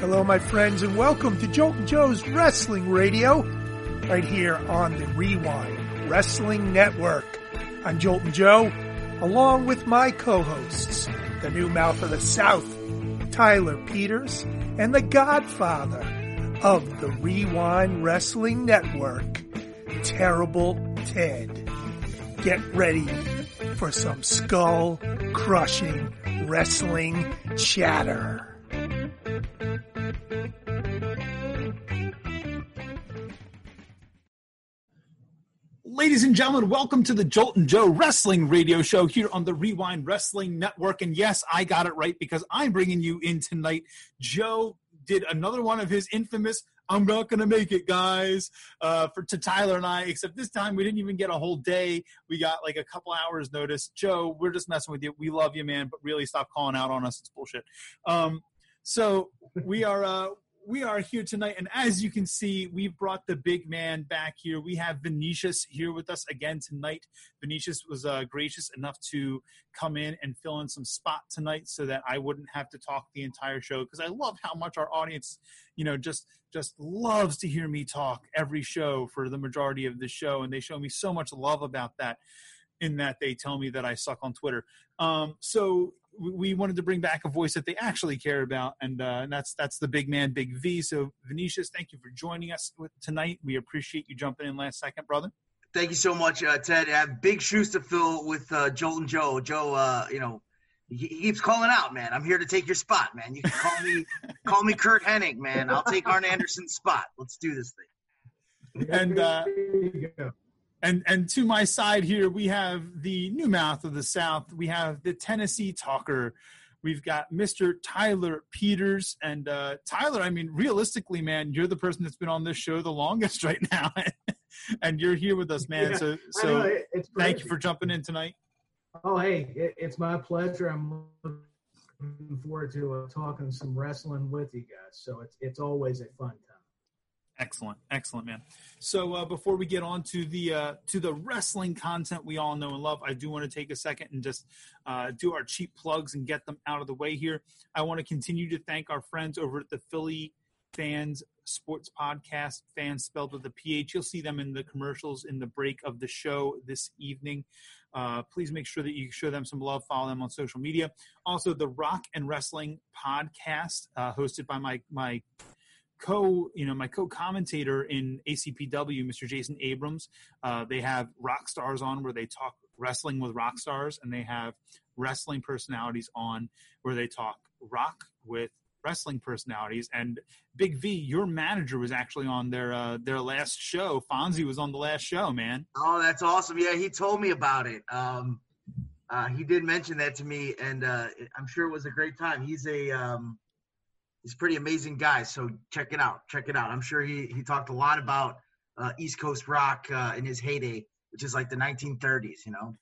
Hello, my friends, and welcome to Joltin' Joe's Wrestling Radio, right here on the WreWind Wrestling Network. I'm Joltin' Joe, along with my co-hosts, the new mouth of the South, Tyler Peters, and the godfather of the WreWind Wrestling Network, Terrible Ted. Get ready for some skull crushing wrestling chatter. Ladies and gentlemen, welcome to the Joltin' Joe Wrestling Radio Show here on the WreWind Wrestling Network. And yes, I got it right because I'm bringing you in tonight. Joe did another one of his infamous I'm not gonna make it, guys. Uh, for to Tyler and I, except this time we didn't even get a whole day. We got like a couple hours notice. Joe, we're just messing with you. We love you, man, but really stop calling out on us. It's bullshit. Um, so we are uh, we are here tonight, and as you can see, we've brought the big man back here. We have Venetius here with us again tonight. Venetius was uh, gracious enough to come in and fill in some spot tonight, so that I wouldn't have to talk the entire show. Because I love how much our audience, you know, just just loves to hear me talk every show for the majority of the show, and they show me so much love about that. In that they tell me that I suck on Twitter. Um, so we wanted to bring back a voice that they actually care about, and, uh, and that's that's the big man, Big V. So, Venetius, thank you for joining us tonight. We appreciate you jumping in last second, brother. Thank you so much, uh, Ted. I have big shoes to fill with uh, Joltin' Joe. Joe, uh, you know, he, he keeps calling out, man. I'm here to take your spot, man. You can call me, call me Curt Hennig, man. I'll take Arn Anderson's spot. Let's do this thing. And uh, and and to my side here we have the new mouth of the south. We have the tennessee talker. We've got mr tyler peters. And uh, tyler i mean realistically man you're the person that's been on this show the longest right now. And you're here with us man. Yeah, so so know, thank you for jumping in tonight. Oh hey it, it's my pleasure. I'm looking forward to uh, talking some wrestling with you guys. So it's it's always a fun time Excellent, excellent, man. So uh, before we get on to the uh, to the wrestling content we all know and love, I do want to take a second and just uh, do our cheap plugs and get them out of the way here. I want to continue to thank our friends over at the Philly Fans Sports Podcast, fans spelled with a PH. You'll see them in the commercials in the break of the show this evening. Uh, please make sure that you show them some love. Follow them on social media. Also, the Rock and Wrestling Podcast, uh, hosted by my my co you know my co-commentator in acpw mr jason abrams uh, they have rock stars on where they talk wrestling with rock stars and they have wrestling personalities on where they talk rock with wrestling personalities. And big v your manager was actually on their uh, their last show. Fonzie was on the last show man. Oh that's awesome. Yeah he told me about it. Um uh, he did mention that to me and uh, i'm sure it was a great time. He's a um he's a pretty amazing guy. So check it out. Check it out. I'm sure he he talked a lot about uh, East Coast rock uh, in his heyday, which is like the 1930s. You know.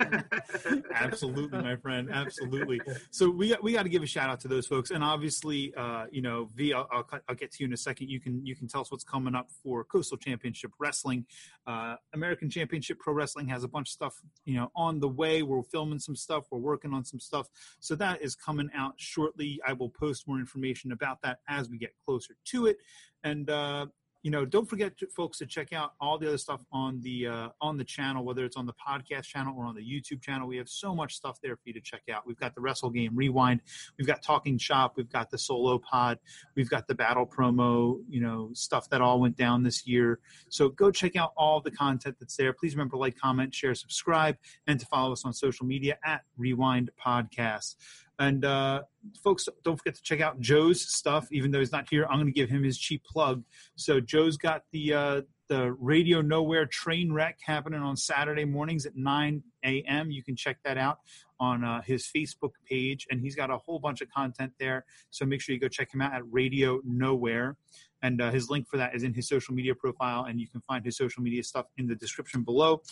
absolutely my friend absolutely. So we got we got to give a shout out to those folks. And obviously uh you know v I'll, I'll, I'll get to you in a second. You can you can tell us what's coming up for coastal championship wrestling. Uh american championship pro wrestling has a bunch of stuff you know on the way. We're filming some stuff. We're working on some stuff. So that is coming out shortly. I will post more information about that as we get closer to it. And uh you know, don't forget, to, folks, to check out all the other stuff on the uh, on the channel, whether it's on the podcast channel or on the YouTube channel. We have so much stuff there for you to check out. We've got the Wrestle Game Rewind, we've got Talking Shop, we've got the Solo Pod, we've got the Battle Promo, you know, stuff that all went down this year. So go check out all the content that's there. Please remember to like, comment, share, subscribe, and to follow us on social media at WreWind Podcast. And uh, folks, don't forget to check out Joe's stuff. Even though he's not here, I'm going to give him his cheap plug. So Joe's got the uh, the Radio Nowhere train wreck happening on Saturday mornings at 9 a.m. You can check that out on uh, his Facebook page, and he's got a whole bunch of content there. So make sure you go check him out at Radio Nowhere. And uh, his link for that is in his social media profile, and you can find his social media stuff in the description below.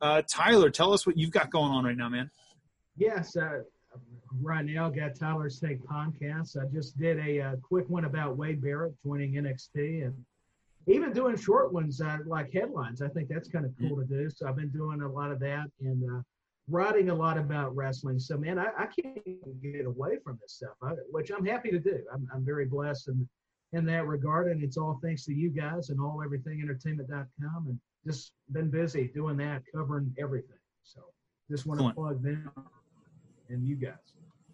Uh, Tyler, tell us what you've got going on right now, man. Yes, uh, right now got Tyler's Take podcast. I just did a, a, uh, quick one about Wade Barrett joining NXT and even doing short ones uh, like headlines. I think that's kind of cool to do. So I've been doing a lot of that and uh, writing a lot about wrestling. So, man, I, I can't get away from this stuff, I, which I'm happy to do. I'm, I'm very blessed in, in that regard. And it's all thanks to you guys and all everything entertainment.com and just been busy doing that, covering everything. So just want to plug them and you guys.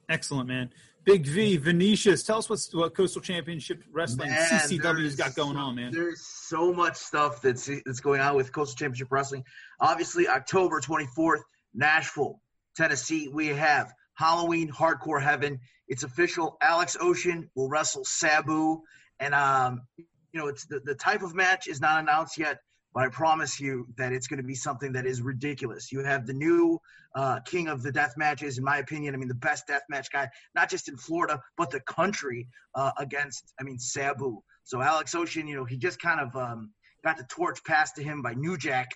Excellent, man. Big V, Venetius, tell us what's, what Coastal Championship Wrestling Man, CCW's got going so- on, man. There's so much stuff that's that's going on with Coastal Championship Wrestling. Obviously, October 24th, Nashville, Tennessee, we have Halloween Hardcore Heaven. It's official. Alex Ocean will wrestle Sabu, and um, you know, it's the, the type of match is not announced yet, but I promise you that it's going to be something that is ridiculous. You have the new uh, king of the death matches, in my opinion. I mean, the best death match guy, not just in Florida, but the country uh, against, I mean, Sabu. So Alex Ocean, you know, he just kind of um, got the torch passed to him by New Jack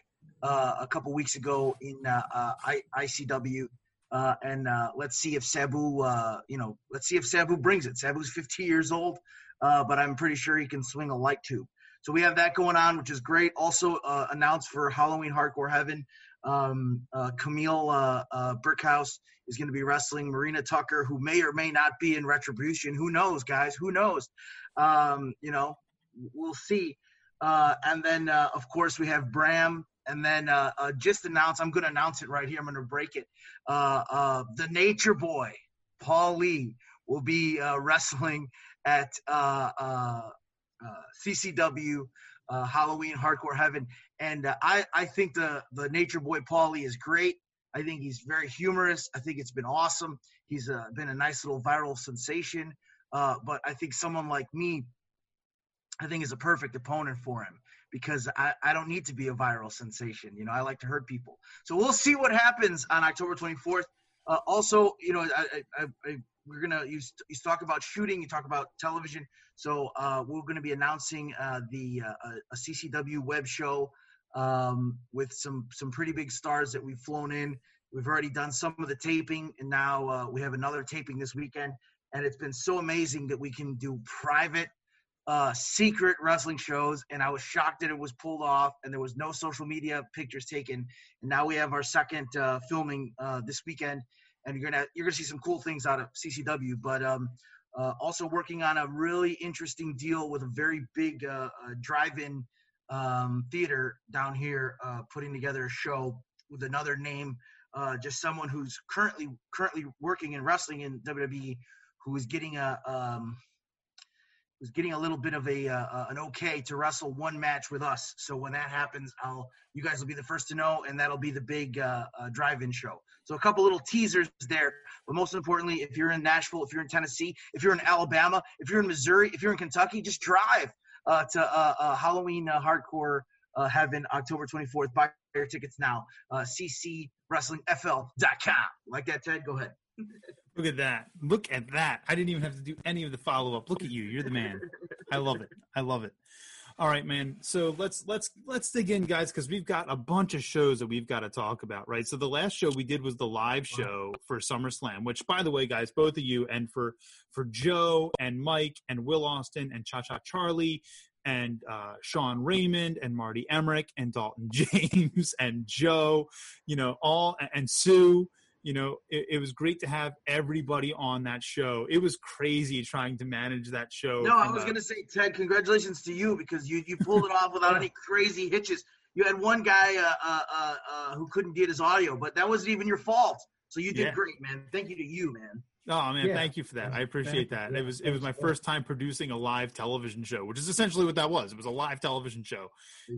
uh, a couple weeks ago in uh, uh, I- ICW. Uh, and let's see if Sabu, you know, let's see if Sabu brings it. Sabu's 15 years old, but I'm pretty sure he can swing a light tube. So we have that going on, which is great. Also uh, announced for Halloween Hardcore Heaven, um, uh, Kamille uh, uh, Brickhouse is going to be wrestling Marina Tucker, who may or may not be in Retribution. Who knows, guys? Who knows? Um, you know, we'll see. Uh, and then, uh, of course, we have Bram. And then uh, uh, just announce, I'm going to announce it right here. I'm going to break it. Uh, uh, the Nature Boy, Paul Lee, will be uh, wrestling at uh, uh, uh, CCW uh, Halloween Hardcore Heaven. And uh, I, I think the, the Nature Boy Paulie is great. I think he's very humorous. I think it's been awesome. He's uh, been a nice little viral sensation. Uh, but I think someone like me, I think is a perfect opponent for him because I, I don't need to be a viral sensation. You know, I like to hurt people. So we'll see what happens on October 24th. Uh, also, you know, I, I, I, we're gonna you, you talk about shooting, you talk about television. So uh, we're gonna be announcing uh, the uh, a CCW web show um, with some some pretty big stars that we've flown in. We've already done some of the taping, and now uh, we have another taping this weekend. And it's been so amazing that we can do private, uh, secret wrestling shows. And I was shocked that it was pulled off, and there was no social media pictures taken. And now we have our second uh, filming uh, this weekend, and you're gonna you're gonna see some cool things out of CCW. But um, uh, also working on a really interesting deal with a very big uh, uh, drive-in um, theater down here, uh, putting together a show with another name, uh, just someone who's currently currently working in wrestling in WWE, who is getting a um, who's getting a little bit of a uh, an okay to wrestle one match with us. So when that happens, I'll you guys will be the first to know, and that'll be the big uh, uh, drive-in show. So a couple little teasers there, but most importantly, if you're in Nashville, if you're in Tennessee, if you're in Alabama, if you're in Missouri, if you're in Kentucky, just drive uh, to uh, uh, Halloween uh, Hardcore uh, Heaven, October 24th. Buy your tickets now. Uh, CCWrestlingFL.com. Like that, Ted? Go ahead. Look at that. Look at that. I didn't even have to do any of the follow up. Look at you. You're the man. I love it. I love it. All right, man. So let's let's let's dig in, guys, because we've got a bunch of shows that we've got to talk about, right? So the last show we did was the live show for SummerSlam, which, by the way, guys, both of you and for for Joe and Mike and Will Austin and Cha Cha Charlie and uh, Sean Raymond and Marty Emmerich and Dalton James and Joe, you know, all and Sue you know it, it, was great to have everybody on that show it was crazy trying to manage that show no i was going to say ted congratulations to you because you, you pulled it off without any crazy hitches you had one guy uh, uh, uh, uh, who couldn't get his audio but that wasn't even your fault so you did Yeah. great man thank you to you man Oh man, Yeah. thank you for that. I appreciate that. It was it was my first time producing a live television show, which is essentially what that was. It was a live television show.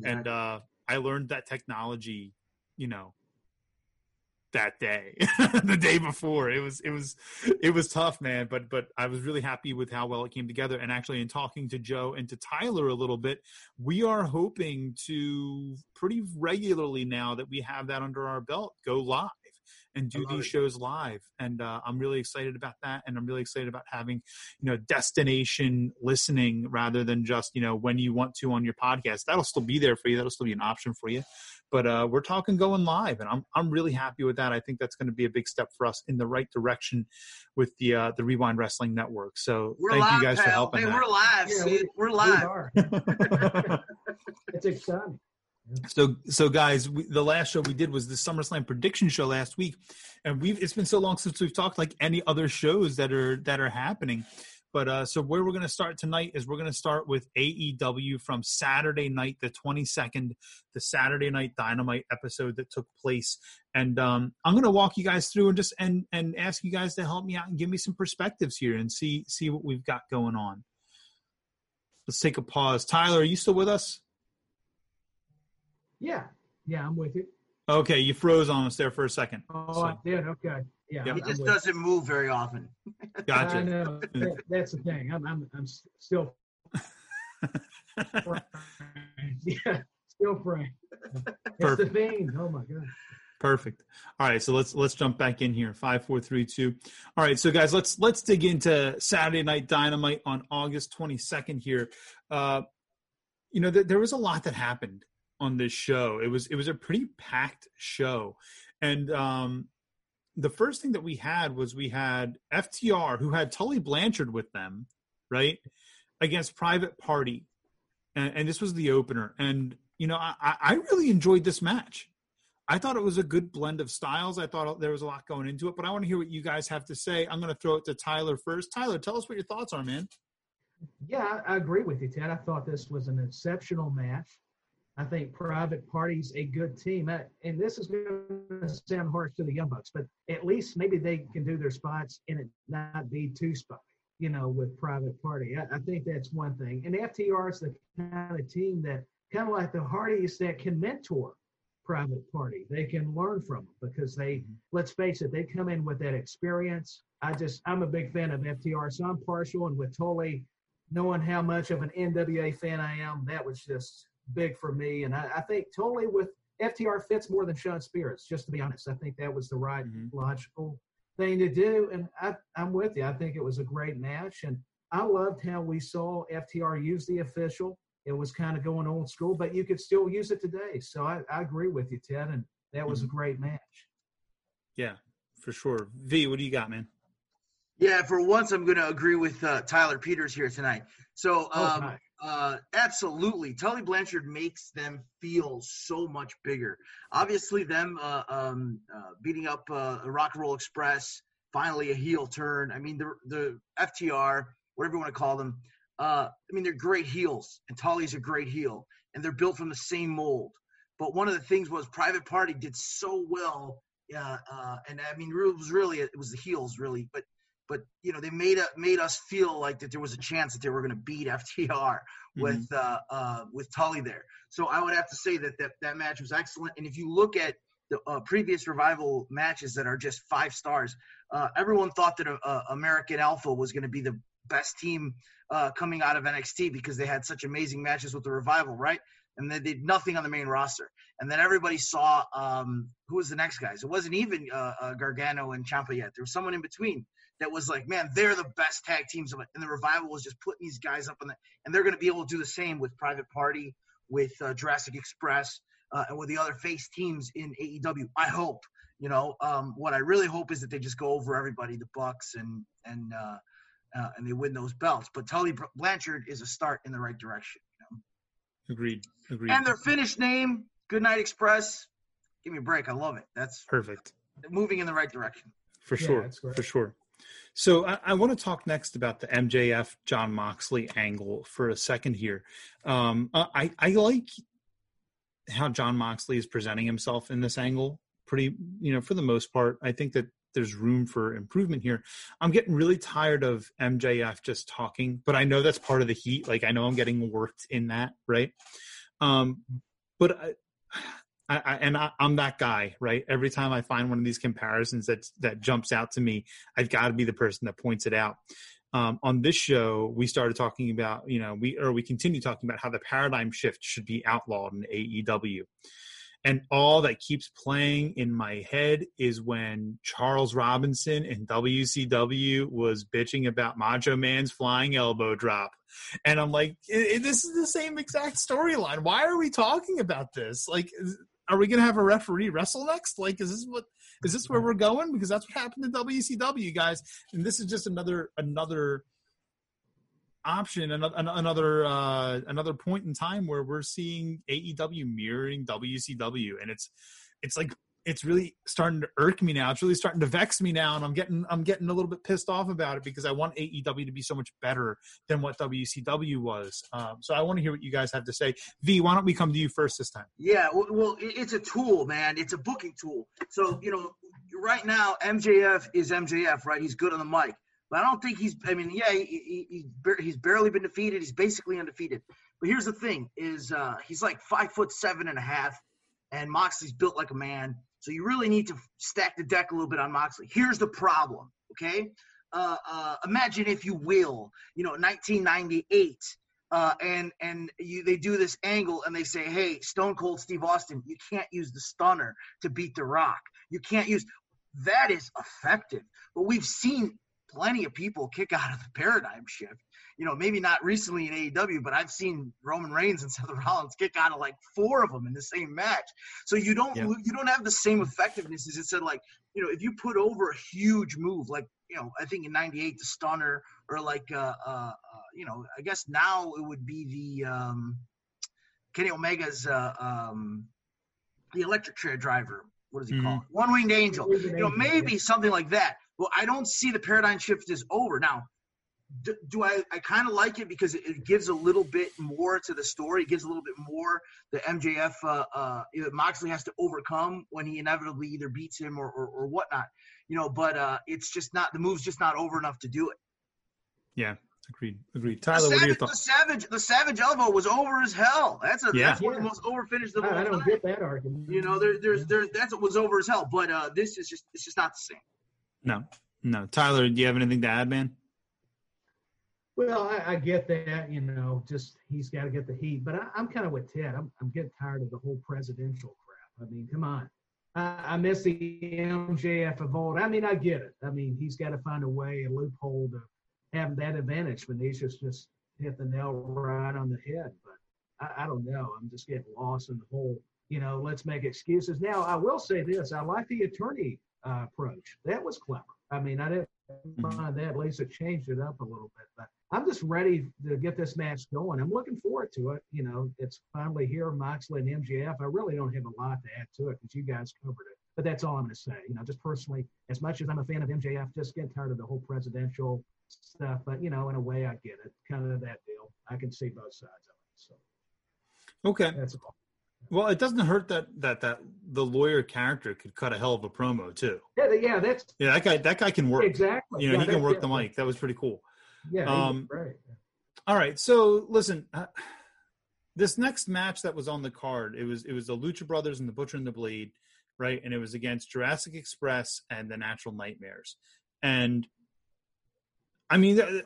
And uh I learned that technology, you know, that day. the day before. It was it was it was tough, man, but but I was really happy with how well it came together and actually in talking to Joe and to Tyler a little bit, we are hoping to pretty regularly now that we have that under our belt go live and do these it. shows live and uh, i'm really excited about that and i'm really excited about having you know destination listening rather than just you know when you want to on your podcast that'll still be there for you that'll still be an option for you but uh, we're talking going live and i'm i'm really happy with that i think that's going to be a big step for us in the right direction with the uh, the rewind wrestling network so we're thank live you guys pal. for helping hey, that. we're live Yeah, we- we're We live are. It's exciting. So, so guys, we, the last show we did was the SummerSlam prediction show last week, and we've it's been so long since we've talked like any other shows that are that are happening. But uh, so where we're going to start tonight is we're going to start with AEW from Saturday night, the 22nd, the Saturday Night Dynamite episode that took place, and um, I'm going to walk you guys through and just and and ask you guys to help me out and give me some perspectives here and see see what we've got going on. Let's take a pause. Tyler, are you still with us? Yeah, yeah, I'm with you. Okay, you froze on us there for a second. Oh, So- I did. Okay. Yeah. Yep. He just doesn't move very often. Gotcha. I know. That- that's the thing. I'm, I'm, I'm still, yeah, still praying. It's the Perfect. Oh my god. Perfect. All right, so let's let's jump back in here. Five, four, three, two. All right, so guys, let's let's dig into Saturday Night Dynamite on August twenty second here. Uh, you know, th- there was a lot that happened on this show. It was it was a pretty packed show, and um, the first thing that we had was we had FTR who had Tully Blanchard with them, right, against Private Party, and, and this was the opener. And you know, I, I really enjoyed this match. I thought it was a good blend of styles. I thought there was a lot going into it, but I want to hear what you guys have to say. I'm going to throw it to Tyler first. Tyler, tell us what your thoughts are, man. Yeah, I agree with you, Ted. I thought this was an exceptional match. I think Private Party's a good team, I, and this is going to sound harsh to the Young Bucks, but at least maybe they can do their spots and it not be too spotty. You know, with Private Party, I, I think that's one thing. And FTR is the kind of team that kind of like the Hardys that can mentor Private Party. They can learn from them because they, mm-hmm. let's face it, they come in with that experience. I just, I'm a big fan of FTR, so I'm partial. And with Tully, knowing how much of an NWA fan I am, that was just big for me. And I, I think totally with FTR fits more than Shawn Spears, just to be honest. I think that was the right Mhm. logical thing to do. And I, I'm with you. I think it was a great match. And I loved how we saw FTR use the official. It was kind of going old school, but you could still use it today. So I, I agree with you, Ted. And that was a great match. Yeah, for sure. V, what do you got, man? Yeah, for once, I'm going to agree with uh, Tyler Peters here tonight. So, Oh, um, uh, absolutely, Tully Blanchard makes them feel so much bigger. Obviously, them uh, um, uh, beating up uh, Rock and Roll Express, finally a heel turn. I mean, the the FTR, whatever you want to call them. Uh, I mean, they're great heels, and Tully's a great heel, and they're built from the same mold. But one of the things was Private Party did so well, uh, uh, and I mean, it was really it was the heels really, but but you know they made a, made us feel like that there was a chance that they were going to beat FTR with uh, uh, with Tully there. So I would have to say that that, that match was excellent. And if you look at the uh, previous revival matches that are just five stars, uh, everyone thought that uh, American Alpha was going to be the best team uh, coming out of NXT because they had such amazing matches with the revival, right? And they did nothing on the main roster. And then everybody saw um, who was the next guys. It wasn't even uh, uh, Gargano and Ciampa yet. There was someone in between that was like, man, they're the best tag teams. And the revival was just putting these guys up on the, and they're going to be able to do the same with Private Party, with uh, Jurassic Express, uh, and with the other face teams in AEW. I hope. You know, um, what I really hope is that they just go over everybody, the Bucks, and and uh, uh, and they win those belts. But Tully Blanchard is a start in the right direction. You know? Agreed. Agreed. And their finished name, Goodnight Express. Give me a break. I love it. That's Perfect. moving in the right direction. For Yeah, sure. that's. For sure. So I, I want to talk next about the MJF Jon Moxley angle for a second here. Um, I I like how Jon Moxley is presenting himself in this angle. Pretty, you know, for the most part, I think that there's room for improvement here. I'm getting really tired of MJF just talking, but I know that's part of the heat. Like I know I'm getting worked in that, right? Um, but I, I, I and I, I'm that guy, right? Every time I find one of these comparisons that that jumps out to me, I've got to be the person that points it out. Um, on this show, we started talking about, you know, we or we continue talking about how the paradigm shift should be outlawed in AEW. And all that keeps playing in my head is when Charles Robinson in WCW was bitching about Macho Man's flying elbow drop. And I'm like, this is the same exact storyline. Why are we talking about this? Like, are we going to have a referee wrestle next? Like, is this what, is this where we're going? Because that's what happened to WCW, guys. And this is just another, another option, another another uh, another point in time where we're seeing AEW mirroring WCW, and it's it's like it's really starting to irk me now. It's really starting to vex me now, and I'm getting I'm getting a little bit pissed off about it because I want AEW to be so much better than what WCW was. Um, so I want to hear what you guys have to say. V, why don't we come to you first this time? Yeah, well, it's a tool, man. It's a booking tool. So you know, right now MJF is MJF, right? He's good on the mic, but I don't think he's. I mean, yeah, he, he, he's barely been defeated. He's basically undefeated. But here's the thing: is uh, he's like five foot seven and a half, and Moxley's built like a man so you really need to stack the deck a little bit on Moxley. Here's the problem, okay? Uh, uh, imagine, if you will, you know, 1998, uh, and and you, they do this angle and they say, hey, Stone Cold Steve Austin, you can't use the stunner to beat The Rock. You can't use that is effective. But we've seen plenty of people kick out of the paradigm shift you know, maybe not recently in AEW, but I've seen Roman Reigns and Seth Rollins kick out of like four of them in the same match. So you don't yeah. you don't have the same effectiveness as it said like, you know, if you put over a huge move like, you know, I think in 98 the stunner or like uh, uh, uh you know, I guess now it would be the um Kenny Omega's uh um the electric chair driver. What does he mm-hmm. call it? One winged angel. You know, maybe something like that. Well, I don't see the paradigm shift is over. Now, do, do I, I kind of like it because it, it, gives a little bit more to the story. It gives a little bit more the MJF uh, uh, Moxley has to overcome when he inevitably either beats him or, or, or whatnot, you know. But uh, it's just not the move's just not over enough to do it. Yeah, agreed, agreed. Tyler, savage, what are your thoughts? The savage, the savage elbow was over as hell. That's a yeah. that's one of the most over finished of all I don't time. get that argument. You know, there, there's there that's what was over as hell. But uh, this is just it's just not the same. No, no. Tyler, do you have anything to add, man? Well, I, I, get that, you know, just he's got to get the heat. But I, am kind of with Ted. I'm, I'm getting tired of the whole presidential crap. I mean, come on. I, I miss the MJF vote. I mean, I get it. I mean, he's got to find a way, a loophole to have that advantage. Venetius just hit the nail right on the head. But I, I don't know. I'm just getting lost in the whole, you know, let's make excuses. Now, I will say this I like the attorney uh, approach. That was clever. I mean, I didn't mm-hmm. mind that. Lisa changed it up a little bit. But I'm just ready to get this match going. I'm looking forward to it. You know, it's finally here, Moxley and MJF. I really don't have a lot to add to it because you guys covered it. But that's all I'm going to say. You know, just personally, as much as I'm a fan of MJF, just get tired of the whole presidential stuff. But you know, in a way, I get it. Kind of that deal. I can see both sides of it. So. Okay. That's all. Well, it doesn't hurt that that that the lawyer character could cut a hell of a promo too. Yeah, yeah, that's yeah. That guy, that guy can work. Exactly. You know, yeah, he can work the mic. That was pretty cool. Yeah. Um, right. All right. So listen, uh, this next match that was on the card, it was it was the Lucha Brothers and the Butcher and the Blade, right? And it was against Jurassic Express and the Natural Nightmares. And I mean, uh,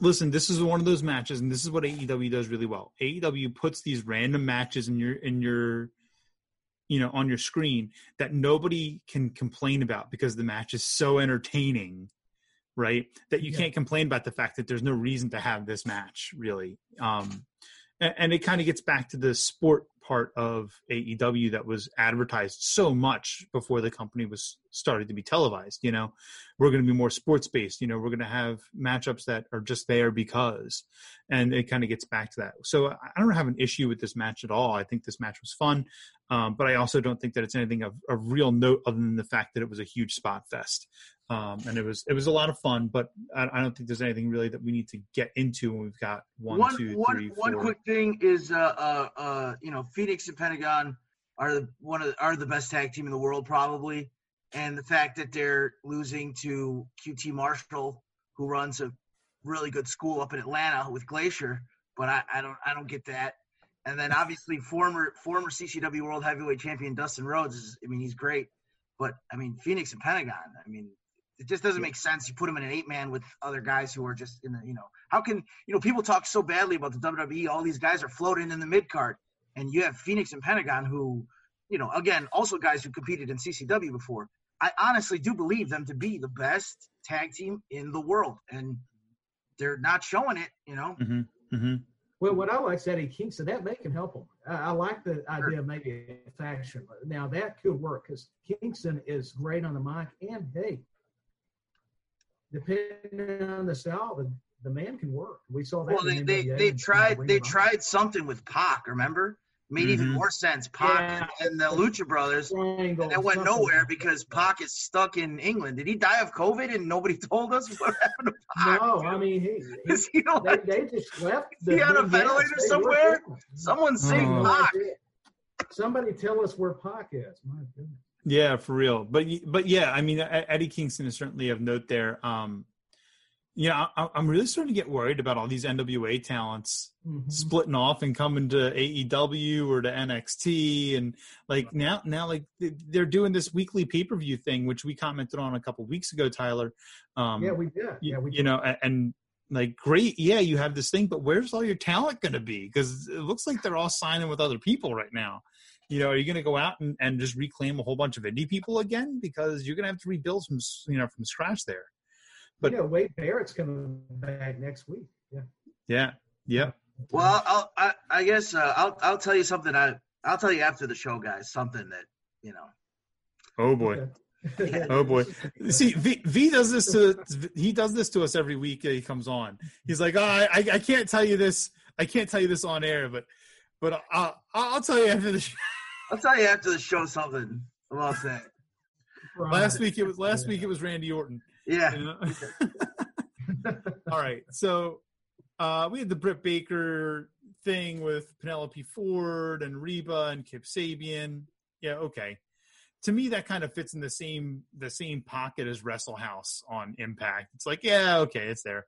listen, this is one of those matches, and this is what AEW does really well. AEW puts these random matches in your in your you know on your screen that nobody can complain about because the match is so entertaining right? That you yeah. can't complain about the fact that there's no reason to have this match, really. Um, and, and it kind of gets back to the sport part of AEW that was advertised so much before the company was started to be televised. You know, we're going to be more sports based. You know, we're going to have matchups that are just there because, and it kind of gets back to that. So I don't have an issue with this match at all. I think this match was fun. Um, but I also don't think that it's anything of, of real note other than the fact that it was a huge spot fest, um, and it was it was a lot of fun. But I, I, don't think there's anything really that we need to get into when we've got one, one two, one, three, one quick thing is, uh, uh, uh, you know, Phoenix and Pentagon are the, one of the, are the best tag team in the world probably, and the fact that they're losing to QT Marshall, who runs a really good school up in Atlanta with Glacier, but I, I don't I don't get that. And then obviously former former CCW World Heavyweight Champion Dustin Rhodes is I mean he's great, but I mean Phoenix and Pentagon I mean it just doesn't make sense. You put him in an eight man with other guys who are just in the you know how can you know people talk so badly about the WWE all these guys are floating in the mid card and you have Phoenix and Pentagon who you know again also guys who competed in CCW before. I honestly do believe them to be the best tag team in the world and they're not showing it you know. Mm-hmm. Mm-hmm. Well, what I like is Eddie Kingston. That may can help them. I, I like the idea of maybe a faction. Now that could work because Kingston is great on the mic, and hey, depending on the style, the the man can work. We saw that. Well, they in they, they tried Ring they tried something with Pac. Remember? Made even Mhm. more sense. Pac Yeah. and the Lucha Brothers. Triangle, And that went something nowhere because that. Pac is stuck in England. Did he die of COVID and nobody told us what happened to Pac? No, I mean he, he Is he they, they just left. Is he on a ventilator they somewhere? fine. Someone save Oh. Pac. Somebody tell us where Pac is. My goodness. Yeah, for real. But but yeah, I mean, Eddie Kingston is certainly of note there. Um, yeah, I, I'm really starting to get worried about all these NWA talents Mhm. splitting off and coming to AEW or to NXT, and like now now like they- they're doing this weekly pay per view thing, which we commented on a couple weeks ago, Tyler. Um, Yeah, we did. Yeah, we you know, and like great, yeah, you have this thing, but where's all your talent going to be? Because it looks like they're all signing with other people right now. You know, are you going to go out and, and just reclaim a whole bunch of indie people again? Because you're going to have to rebuild from you know from scratch there. But- you know, Wade Barrett's coming back next week. Yeah. Yeah, yeah. Well, I'll, I, I guess uh, I'll I'll tell you something. I I'll tell you after the show, guys. Something that you know. Oh boy. Okay. Oh boy. See, V, v does this to he does this to us every week that he comes on. He's like, oh, I, I can't tell you this. I can't tell you this on air, but but I'll I'll tell you after the show. I'll tell you after the show something about that. Last week it was last week it was Randy Orton. Yeah. you know? All right, so uh, we had the Britt Baker thing with Penelope Ford and Reba and Kip Sabian. Yeah, okay. To me, that kind of fits in the same the same pocket as Wrestle House on Impact. It's like, yeah, okay, it's there.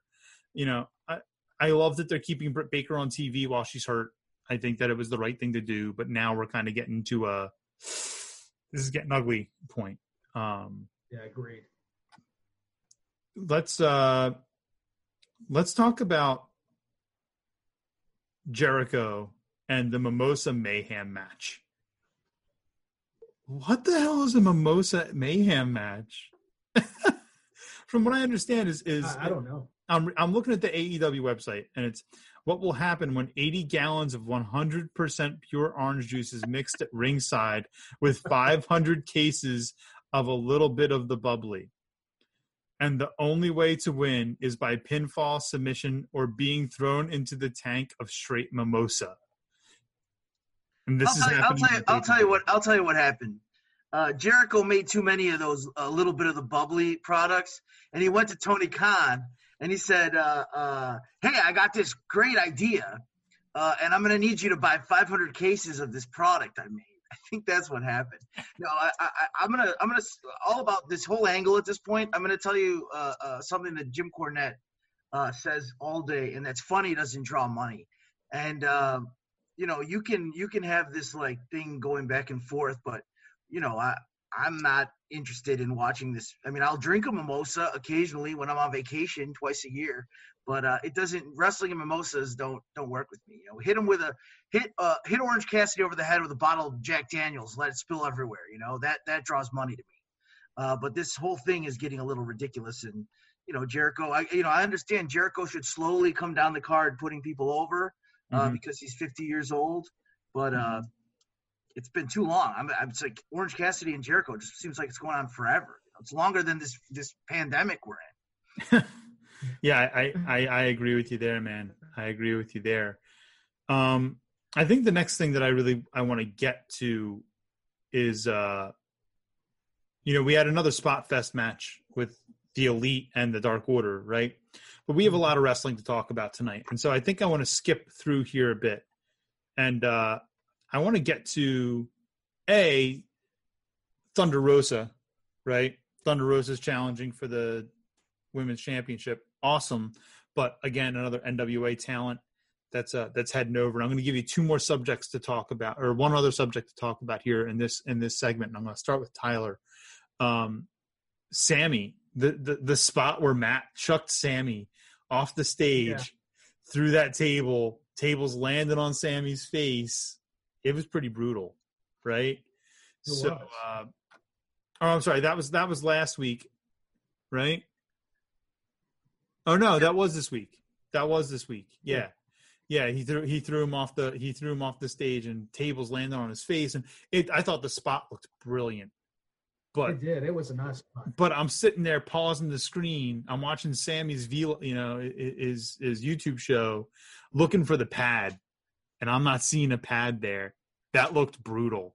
You know, I I love that they're keeping Britt Baker on TV while she's hurt. I think that it was the right thing to do, but now we're kind of getting to a this is getting ugly point. Um, Yeah, agreed. Let's uh let's talk about Jericho and the Mimosa Mayhem match. What the hell is a Mimosa Mayhem match? From what I understand is is I, I don't know. I'm I'm looking at the AEW website and it's what will happen when 80 gallons of 100% pure orange juice is mixed at ringside with 500 cases of a little bit of the bubbly. And the only way to win is by pinfall, submission, or being thrown into the tank of straight mimosa. And this I'll is tell, you, I'll, happening. tell you, I'll tell you what. I'll tell you what happened. Uh, Jericho made too many of those a little bit of the bubbly products, and he went to Tony Khan and he said, uh, uh, "Hey, I got this great idea, uh, and I'm going to need you to buy 500 cases of this product I made." I think that's what happened. No, I, I, I'm gonna, I'm gonna all about this whole angle at this point. I'm gonna tell you uh, uh, something that Jim Cornette uh, says all day, and that's funny doesn't draw money, and uh, you know you can you can have this like thing going back and forth, but you know I I'm not interested in watching this. I mean, I'll drink a mimosa occasionally when I'm on vacation twice a year, but uh, it doesn't. Wrestling and mimosas don't don't work with me. You know, hit them with a hit uh, hit Orange Cassidy over the head with a bottle of Jack Daniels, let it spill everywhere. You know that that draws money to me. Uh, but this whole thing is getting a little ridiculous, and you know Jericho. I you know I understand Jericho should slowly come down the card, putting people over uh, Mhm. because he's 50 years old, but. Uh, it's been too long. I'm, I'm it's like Orange Cassidy and Jericho. It just seems like it's going on forever. It's longer than this this pandemic we're in. yeah, I, I I agree with you there, man. I agree with you there. Um, I think the next thing that I really I want to get to is uh, you know, we had another spot fest match with the Elite and the Dark Order, right? But we have a lot of wrestling to talk about tonight, and so I think I want to skip through here a bit, and uh, I want to get to a Thunder Rosa, right? Thunder Rosa is challenging for the women's championship. Awesome. But again, another NWA talent that's uh, that's heading over. I'm going to give you two more subjects to talk about, or one other subject to talk about here in this in this segment. And I'm going to start with Tyler. Um, Sammy, the, the the spot where Matt chucked Sammy off the stage Yeah. through that table, tables landed on Sammy's face. It was pretty brutal, right? It so, uh, oh, I'm sorry. That was that was last week, right? Oh no, that was this week. That was this week. Yeah. Yeah, he threw he threw him off the he threw him off the stage and tables landed on his face and it I thought the spot looked brilliant. But it did. It was a nice spot. but I'm sitting there pausing the screen. I'm watching Sammy's view, you know, his his YouTube show, looking for the pad, and I'm not seeing a pad there. That looked brutal.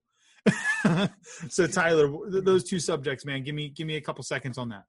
so Tyler, those two subjects, man, give me give me a couple seconds on that.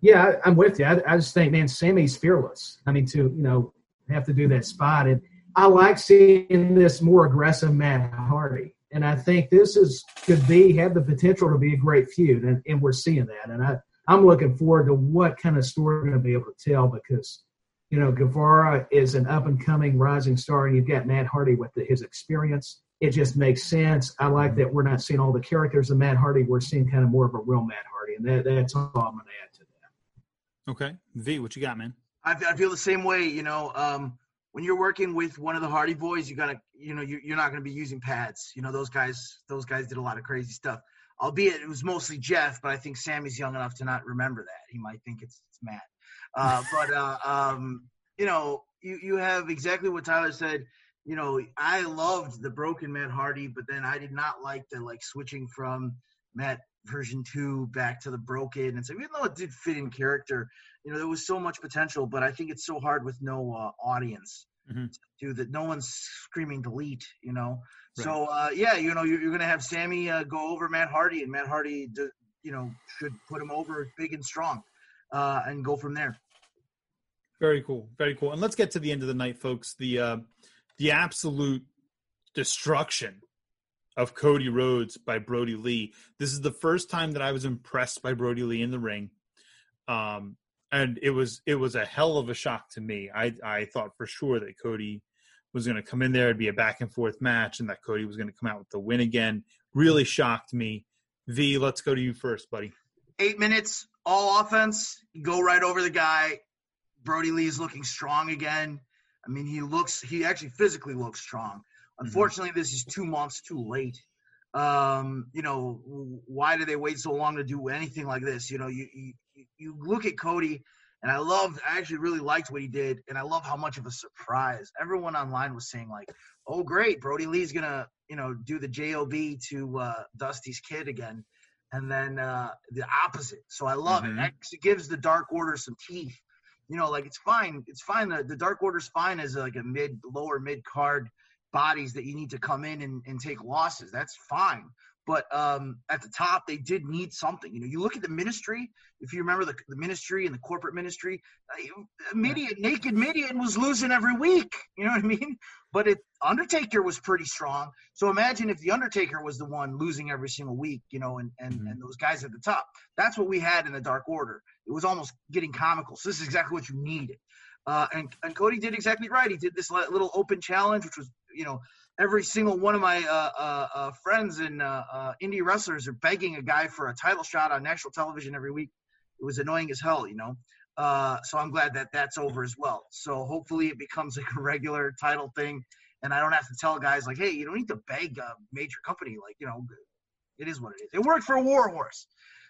Yeah, I, am with you. I, I, just think, man, Sammy's fearless. I mean, to you know have to do that spot, and I like seeing this more aggressive Matt Hardy, and I think this is could be have the potential to be a great feud, and, and we're seeing that, and I I'm looking forward to what kind of story we're going to be able to tell because you know Guevara is an up and coming rising star, and you've got Matt Hardy with the, his experience it just makes sense. I like that we're not seeing all the characters of Matt Hardy. We're seeing kind of more of a real Matt Hardy, and that, that's all I'm going to add to that. Okay, V, what you got, man? I, I feel the same way. You know, um, when you're working with one of the Hardy Boys, you gotta, you know, you, you're not going to be using pads. You know, those guys, those guys did a lot of crazy stuff. Albeit it was mostly Jeff, but I think Sammy's young enough to not remember that. He might think it's, it's Matt. Uh, but uh, um, you know, you you have exactly what Tyler said you know, I loved the broken Matt Hardy, but then I did not like the like switching from Matt version two back to the broken. And so even though it did fit in character, you know, there was so much potential, but I think it's so hard with no uh, audience mm-hmm. to that. No one's screaming delete, you know? Right. So, uh, yeah, you know, you're, you're going to have Sammy uh, go over Matt Hardy and Matt Hardy, you know, should put him over big and strong uh, and go from there. Very cool. Very cool. And let's get to the end of the night, folks. The, uh, the absolute destruction of Cody Rhodes by Brodie Lee. This is the first time that I was impressed by Brodie Lee in the ring. Um, and it was it was a hell of a shock to me. I I thought for sure that Cody was going to come in there, it'd be a back and forth match, and that Cody was going to come out with the win again. Really shocked me. V, let's go to you first, buddy. Eight minutes, all offense. Go right over the guy. Brodie Lee's looking strong again. I mean, he looks, he actually physically looks strong. Mm-hmm. Unfortunately, mm-hmm. this is two months too late. Um, you know, why do they wait so long to do anything like this? You know, you, you, you look at Cody, and I loved, I actually really liked what he did, and I love how much of a surprise. Everyone online was saying, like, oh, great, Brodie Lee's going to, you know, do the JOB to uh, Dusty's kid again. And then uh, the opposite. So I love mm-hmm. it. It actually gives the Dark Order some teeth you know, like it's fine. It's fine. The, the Dark Order's fine as like a mid, lower mid card bodies that you need to come in and, and take losses. That's fine. But um, at the top, they did need something. You know, you look at the ministry. If you remember the, the ministry and the corporate ministry, uh, Mideon, naked Mideon was losing every week. You know what I mean? But it, Undertaker was pretty strong. So imagine if the Undertaker was the one losing every single week. You know, and and, mm-hmm. and those guys at the top. That's what we had in the Dark Order. It was almost getting comical. So this is exactly what you needed. Uh, and, and Cody did exactly right. He did this little open challenge, which was, you know, every single one of my uh, uh, uh friends and uh, uh, indie wrestlers are begging a guy for a title shot on national television every week. It was annoying as hell, you know. so I'm glad that that's over as well. So hopefully it becomes like a regular title thing, and I don't have to tell guys like, hey, you don't need to beg a major company. Like, you know, it is what it is. It worked for Warhorse.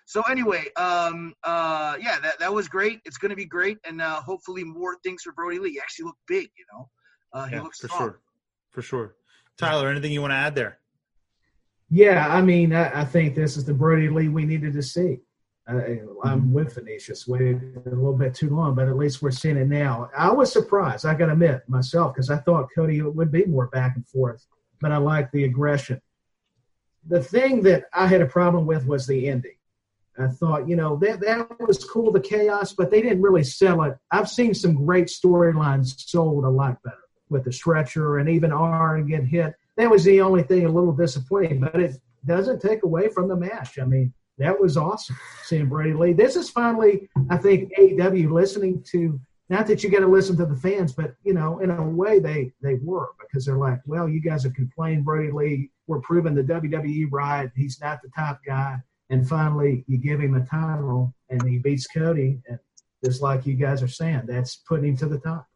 So anyway, um, uh, yeah, that, that was great. It's going to be great, and uh, hopefully more things for Brodie Lee. He actually looked big, you know. Uh, he yeah, looks for strong. sure, for sure. Tyler, anything you want to add there? Yeah, I mean, I, I think this is the Brodie Lee we needed to see. I, am mm-hmm. with Venetius. Waited a little bit too long, but at least we're seeing it now. I was surprised, I got to admit myself, because I thought Cody would be more back and forth, but I like the aggression. The thing that I had a problem with was the ending. I thought, you know, that that was cool, the chaos, but they didn't really sell it. I've seen some great storylines sold a lot better with the stretcher and even Arn get hit. That was the only thing a little disappointing, but it doesn't take away from the match. I mean, that was awesome seeing Brodie Lee. This is finally, I think, AEW listening to. Not that you got to listen to the fans, but you know, in a way, they they were because they're like, well, you guys have complained, Brodie Lee. We're proving the WWE right. He's not the top guy and finally you give him a title and he beats Cody, and just like you guys are saying, that's putting him to the top.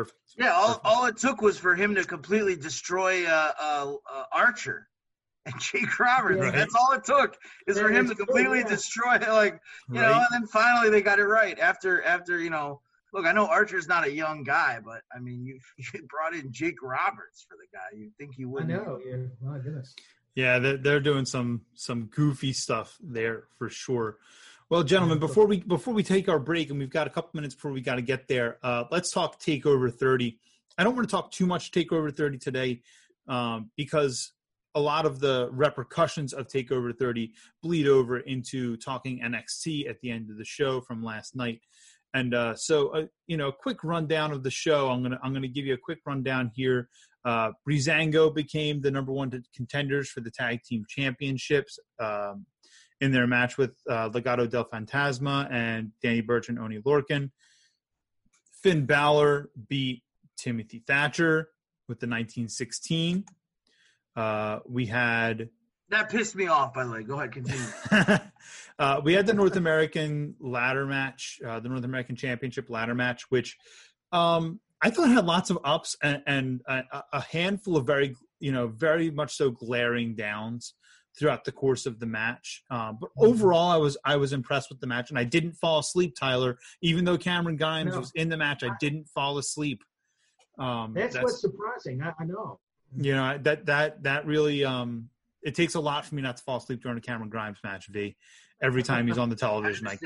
Perfect. Yeah, all, Perfect. all it took was for him to completely destroy uh, uh, uh, Archer and Jake Roberts. Right. That's all it took is yeah, for him to completely true, yeah. destroy, like you right. know. And then finally they got it right after after you know. Look, I know Archer's not a young guy, but I mean, you, you brought in Jake Roberts for the guy. You'd think he would. I know. Yeah. My goodness. Yeah, they're, they're doing some some goofy stuff there for sure. Well, gentlemen, before we before we take our break, and we've got a couple minutes before we got to get there, uh, let's talk Takeover 30. I don't want to talk too much Takeover 30 today um, because a lot of the repercussions of Takeover 30 bleed over into talking NXT at the end of the show from last night. And uh, so, uh, you know, a quick rundown of the show. I'm gonna I'm gonna give you a quick rundown here. Uh, Breezango became the number one contenders for the tag team championships um, in their match with uh, Legado del Fantasma and Danny Burch and Oney Lorcan. Finn Balor beat Timothy Thatcher with the 1916. Uh, we had that pissed me off. By the way, go ahead, continue. uh, we had the North American ladder match, uh, the North American Championship ladder match, which um, I thought had lots of ups and, and a, a, handful of very, you know, very much so glaring downs throughout the course of the match. Um, but mm-hmm. overall, I was I was impressed with the match, and I didn't fall asleep, Tyler. Even though Cameron Grimes was in the match, I didn't fall asleep. Um, that's, that's, what's surprising. I, I, know. You know that that that really um, it takes a lot for me not to fall asleep during a Cameron Grimes match. V every time he's on the television, I,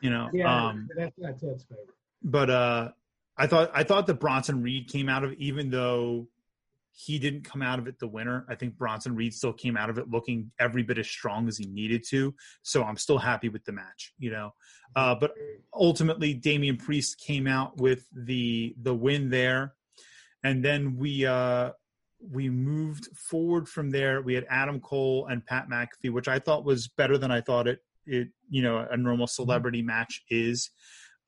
you know. Yeah, um, that's that's favorite. But uh, I thought I thought that Bronson Reed came out of even though he didn't come out of it the winner. I think Bronson Reed still came out of it looking every bit as strong as he needed to. So I'm still happy with the match, you know. Uh, but ultimately, Damian Priest came out with the the win there, and then we uh, we moved forward from there. We had Adam Cole and Pat McAfee, which I thought was better than I thought it it you know a normal celebrity match is.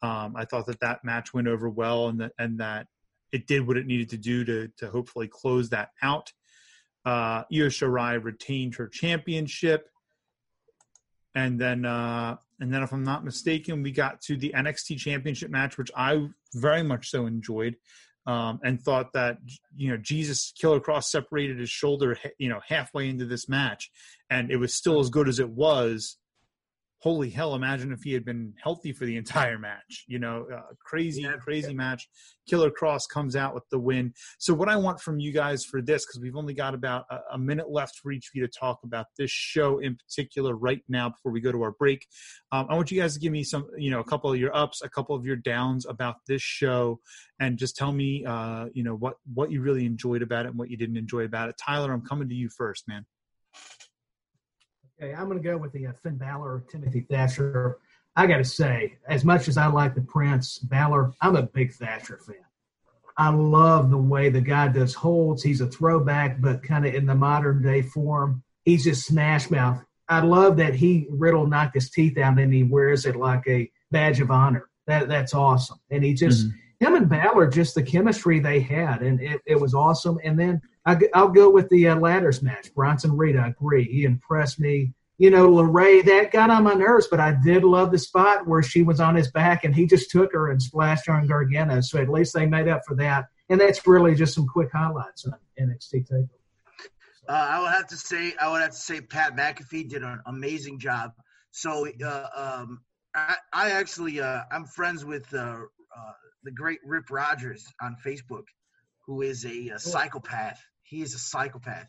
Um, I thought that that match went over well, and that and that it did what it needed to do to to hopefully close that out. Uh, Io Shirai retained her championship, and then uh, and then if I'm not mistaken, we got to the NXT Championship match, which I very much so enjoyed. Um, and thought that you know Jesus Karrion Kross separated his shoulder you know halfway into this match, and it was still as good as it was holy hell, imagine if he had been healthy for the entire match. You know, uh, crazy, yeah, crazy yeah. match. Karrion Kross comes out with the win. So, what I want from you guys for this, because we've only got about a, a, minute left for each of you to talk about this show in particular right now before we go to our break, um, I want you guys to give me some, you know, a couple of your ups, a couple of your downs about this show, and just tell me, uh, you know, what what you really enjoyed about it and what you didn't enjoy about it. Tyler, I'm coming to you first, man. Okay, I'm going to go with the uh, Finn Balor, Timothy Thatcher. I got to say, as much as I like the Prince Balor, I'm a big Thatcher fan. I love the way the guy does holds. He's a throwback, but kind of in the modern day form. He's just smash mouth. I love that he Riddle knocked his teeth out and he wears it like a badge of honor. That that's awesome. And he just mm-hmm. him and Balor, just the chemistry they had, and it, it was awesome. And then I, will go with the uh, ladders match. Bronson Reed, I agree. He impressed me. You know, LeRae, that got on my nerves, but I did love the spot where she was on his back and he just took her and splashed her on Gargano. So at least they made up for that. And that's really just some quick highlights on NXT Takeover. Uh, I would have to say, I would have to say, Pat McAfee did an amazing job. So uh, um, I, I, actually, uh, I'm friends with uh, uh, the great Rip Rogers on Facebook, who is a, a psychopath he is a psychopath.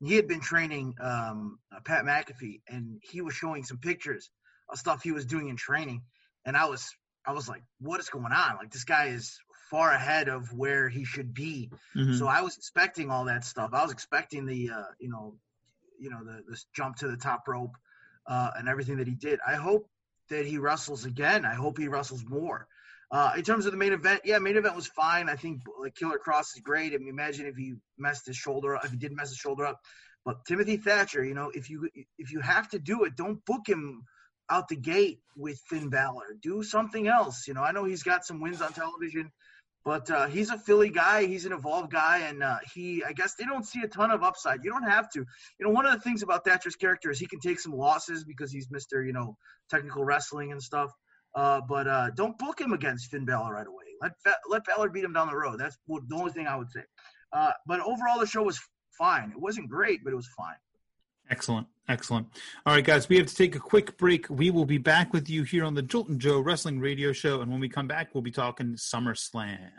He had been training um, uh, Pat McAfee, and he was showing some pictures of stuff he was doing in training, and I was I was like, what is going on? Like this guy is far ahead of where he should be. Mm-hmm. So I was expecting all that stuff. I was expecting the uh, you know, you know the this jump to the top rope uh, and everything that he did. I hope that he wrestles again. I hope he wrestles more. Uh, in terms of the main event, yeah, main event was fine. I think like Karrion Kross is great. I mean, imagine if he messed his shoulder up, if he did mess his shoulder up. But Timothy Thatcher, you know, if you if you have to do it, don't book him out the gate with Finn Balor. Do something else. You know, I know he's got some wins on television, but uh, he's a Philly guy. He's an evolved guy, and uh, he, I guess, they don't see a ton of upside. You don't have to. You know, one of the things about Thatcher's character is he can take some losses because he's Mister, you know, technical wrestling and stuff. Uh, but uh, don't book him against Finn Balor right away. Let let Balor beat him down the road. That's the only thing I would say. Uh, but overall, the show was fine. It wasn't great, but it was fine. Excellent. Excellent. All right, guys, we have to take a quick break. We will be back with you here on the Joltin' Joe Wrestling Radio Show. And when we come back, we'll be talking SummerSlam.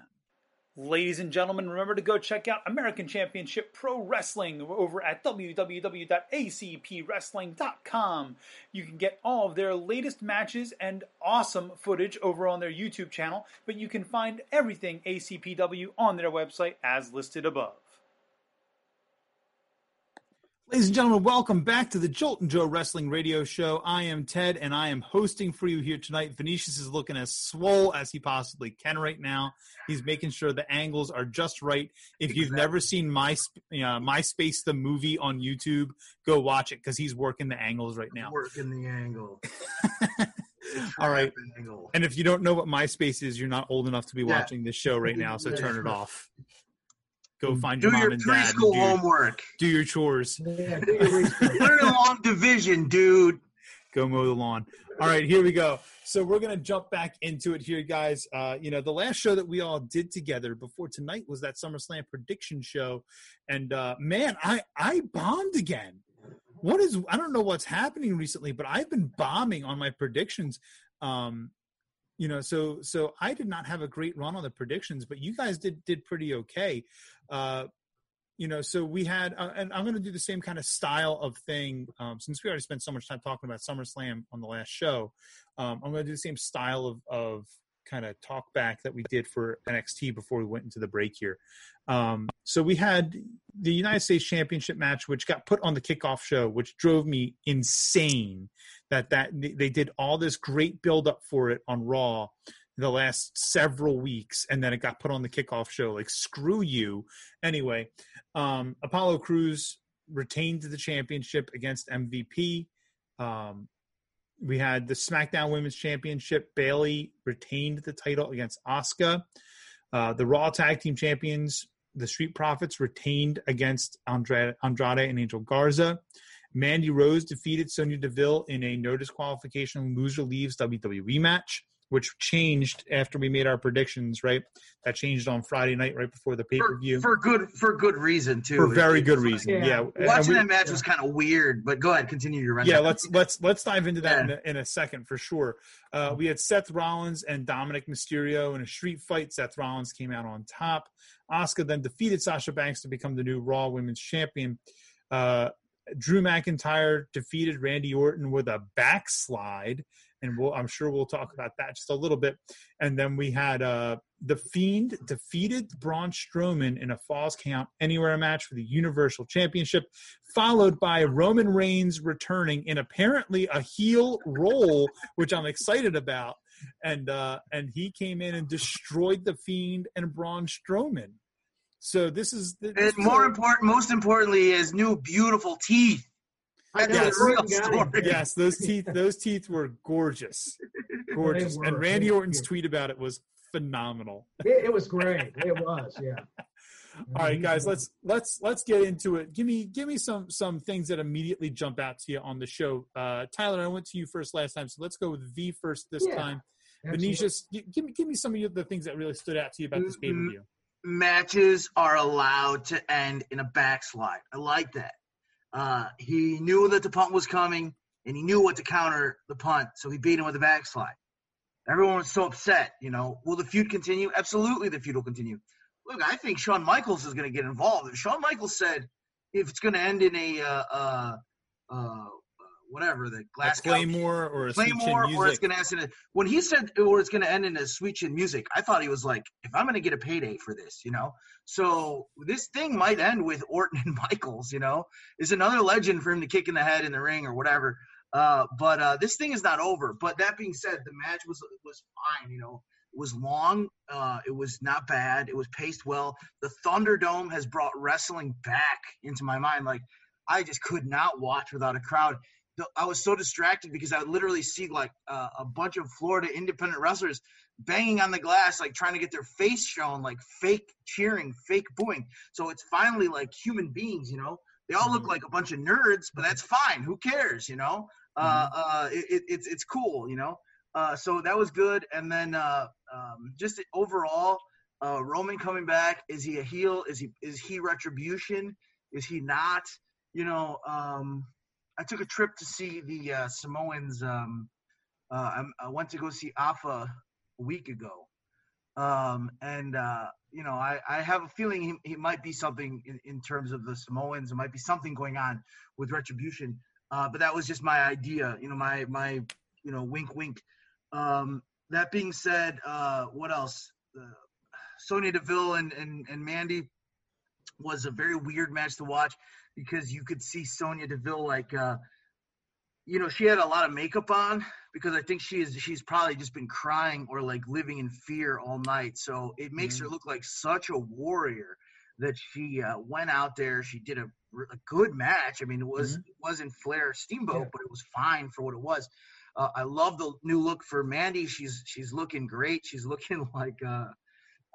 Ladies and gentlemen, remember to go check out American Championship Pro Wrestling over at www.acpwrestling.com. You can get all of their latest matches and awesome footage over on their YouTube channel, but you can find everything ACPW on their website as listed above. Ladies and gentlemen, welcome back to the Joltin' Joe Wrestling Radio Show. I am Ted, and I am hosting for you here tonight. Venetius is looking as swole as he possibly can right now. He's making sure the angles are just right. If you've never seen My uh, MySpace the movie on YouTube, go watch it because he's working the angles right now. Working the angle. All right. And if you don't know what MySpace is, you're not old enough to be Yeah. watching this show right now, so turn it off. Go find Do your mom your and dad. and preschool do your- homework. do your chores. Yeah, do your research. Learn along division, dude. go mow the lawn. All right, here we go. So we're gonna jump back into it here, guys. Uh, you know, the last show that we all did together before tonight was that SummerSlam prediction show, and uh, man, I I bombed again. What is I don't know what's happening recently, but I've been bombing on my predictions. Um, you know, so so I did not have a great run on the predictions, but you guys did did pretty okay. Uh, you know, so we had, uh, and I'm going to do the same kind of style of thing um, since we already spent so much time talking about SummerSlam on the last show. Um, I'm going to do the same style of of kind of talk back that we did for NXT before we went into the break here. Um, so we had the United States Championship match, which got put on the kickoff show, which drove me insane. That that they did all this great build up for it on Raw the last several weeks, and then it got put on the kickoff show. Like screw you. Anyway, um, Apollo Crews retained the championship against MVP. Um, we had the SmackDown Women's Championship. Bayley retained the title against Asuka. Uh, the Raw Tag Team Champions, the Street Profits, retained against Andrade, Andrade and Angel Garza. Mandy Rose defeated Sonya Deville in a no disqualification loser leaves WWE match, which changed after we made our predictions. Right, that changed on Friday night, right before the pay per view, for good for good reason too. for very good like- reason. Yeah. Yeah, Watching we- that match was kind of weird, but go ahead, continue your run. yeah let's let's let's dive into that in, a, in a second for sure uh, we had seth rollins and dominik mysterio in a street fight seth rollins came out on top Asuka then defeated sasha banks to become the new raw women's champion uh, drew mcintyre defeated randy orton with a backslide and we'll, i'm sure we'll talk about that just a little bit and then we had uh, the fiend defeated braun strowman in a falls count anywhere match for the universal championship followed by Roman Reigns returning in apparently a heel role, which I'm excited about. And uh, and he came in and destroyed the Fiend and Braun Strowman. So this is this And more important, most importantly, is new beautiful teeth. I That's know, the Yes. real Orton got him. story. yes, those teeth those teeth were gorgeous, gorgeous. were. And Randy They were Orton's cute. tweet about it was phenomenal. It, it was great. It was, yeah. All right, guys, let's let's let's get into it. Give me give me some some things that immediately jump out to you on the show. Uh, Tyler, I went to you first last time, so let's go with V first this Yeah, time. Absolutely. Venetius, give me give me some of the things that really stood out to you about this pay per view. matches are allowed to end in a backslide. I like that. Uh, he knew that the punt was coming, and he knew what to counter the punt, so he beat him with a backslide. Everyone was so upset. You know, will the feud continue? Absolutely, the feud will continue. Look, I think Shawn Michaels is going to get involved. Shawn Michaels said if it's going to end in a uh, uh, uh, whatever the A glass Claymore or a Claymore, or it's to end in a, when he said or it's going to end in a sweet chin music. I thought he was like, if I'm going to get a payday for this, you know. So this thing might end with Orton and Michaels, you know, is another legend for him to kick in the head in the ring or whatever. Uh, but uh, this thing is not over. But that being said, the match was was fine. You know, it was long. Uh, it was not bad. It was paced well. The Thunderdome has brought wrestling back into my mind. Like I just could not watch without a crowd the, I was so distracted because I would literally see like uh, a bunch of Florida independent wrestlers banging on the glass, like trying to get their face shown, like fake cheering, fake booing. So it's finally like human beings, you know. They all look Mhm. like a bunch of nerds, but that's fine. Who cares, you know? Uh, uh, it, it, it's it's cool, you know. Uh, so that was good, and then uh, um, just overall, uh, Roman coming back. Is he a heel? Is he is he retribution? Is he not? You know, um, I took a trip to see the uh, Samoans. Um, uh, I, I went to go see Alpha a week ago, um, and uh, you know, I, I have a feeling he, he might be something in, in terms of the Samoans. There might be something going on with retribution. Uh, but that was just my idea, you know, my my you know, wink wink. Um, that being said, uh, what else? Uh, Sonya Deville and, and and Mandy was a very weird match to watch because you could see Sonya Deville like uh, you know, she had a lot of makeup on because I think she is she's probably just been crying or like living in fear all night. So it makes mm-hmm. her look like such a warrior that she uh, went out there. She did a, a good match. I mean, it was mm-hmm. it wasn't Flair Steamboat, yeah. but it was fine for what it was. Uh, I love the new look for Mandy. She's she's looking great. She's looking like uh,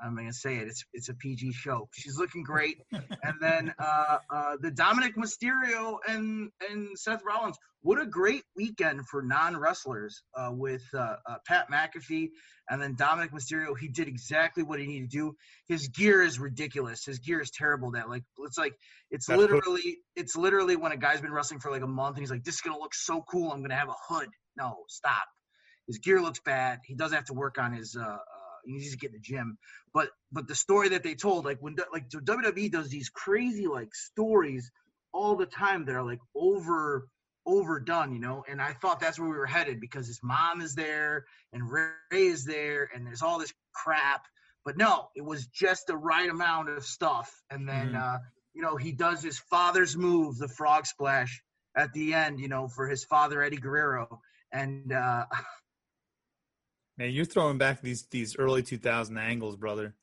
I'm gonna say it. It's it's a PG show. She's looking great. and then uh, uh, the Dominik Mysterio and and Seth Rollins. What a great weekend for non wrestlers uh, with uh, uh, Pat McAfee and then Dominik Mysterio. He did exactly what he needed to do. His gear is ridiculous. His gear is terrible. That like it's like it's That's literally cool. it's literally when a guy's been wrestling for like a month and he's like, this is gonna look so cool. I'm gonna have a hood. No, stop. His gear looks bad. He does have to work on his uh, he needs to get in the gym. But but the story that they told, like when like WWE does these crazy like stories all the time that are like over overdone, you know. And I thought that's where we were headed because his mom is there and Rey is there, and there's all this crap. But no, it was just the right amount of stuff. And then mm-hmm. uh, you know he does his father's move, the frog splash at the end, you know, for his father Eddie Guerrero. And uh, Man, you're throwing back these these early 2000 angles, brother.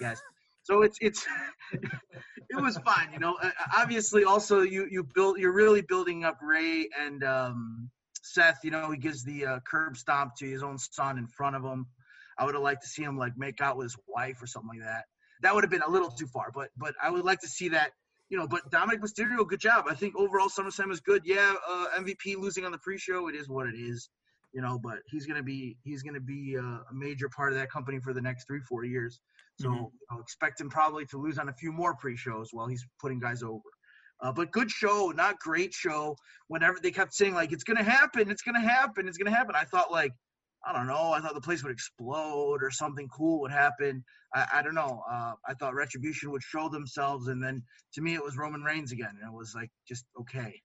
yes. So it's it's it was fine, you know. Obviously, also you you build you're really building up Rey and um, Seth. You know, he gives the uh, curb stomp to his own son in front of him. I would have liked to see him like make out with his wife or something like that. That would have been a little too far, but but I would like to see that. You know, but Dominik Mysterio, good job. I think overall SummerSlam is good. Yeah, uh, MVP losing on the pre-show, it is what it is you know, but he's gonna be he's gonna be a, a major part of that company for the next three four years. So mm-hmm. you know, expect him probably to lose on a few more pre-shows while he's putting guys over. Uh, but good show, not great show. Whenever they kept saying like it's gonna happen, it's gonna happen, it's gonna happen, I thought like I don't know. I thought the place would explode or something cool would happen. I, I don't know. Uh, I thought Retribution would show themselves, and then to me it was Roman Reigns again, and it was like just okay.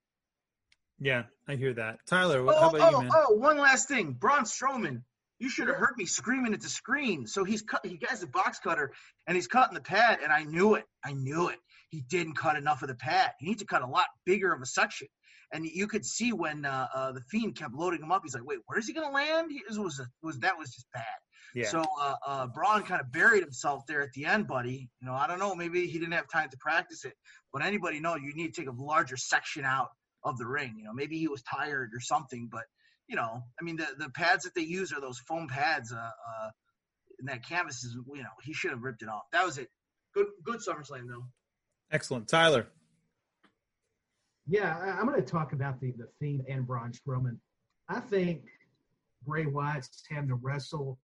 Yeah, I hear that. Tyler, what, oh, how about oh, you, man? Oh, one last thing. Braun Strowman. You should have heard me screaming at the screen. So he's cut. He has a box cutter, and he's cutting the pad, and I knew it. I knew it. He didn't cut enough of the pad. He needs to cut a lot bigger of a section. And you could see when uh, uh, the fiend kept loading him up. He's like, "Wait, where is he going to land?" He, was, was was that was just bad. Yeah. So uh, uh, Braun kind of buried himself there at the end, buddy. You know, I don't know. Maybe he didn't have time to practice it. But anybody know you need to take a larger section out of the ring. You know, maybe he was tired or something, but you know, I mean, the the pads that they use are those foam pads. Uh, uh, and that canvas is, you know, he should have ripped it off. That was it. Good, good SummerSlam though. Excellent, Tyler. Yeah, I'm going to talk about the the Fiend and Braun Strowman. I think Bray Wyatt's having to wrestle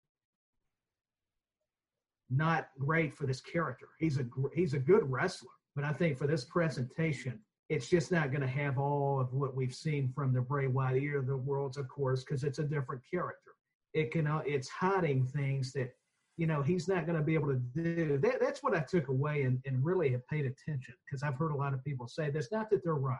not great for this character. He's a he's a good wrestler, but I think for this presentation, it's just not going to have all of what we've seen from the Bray Wyatt of the worlds, of course, because it's a different character. It can, uh, it's hiding things that, you know, he's not going to be able to do. That, that's what I took away and, and really have paid attention because I've heard a lot of people say this. Not that they're right,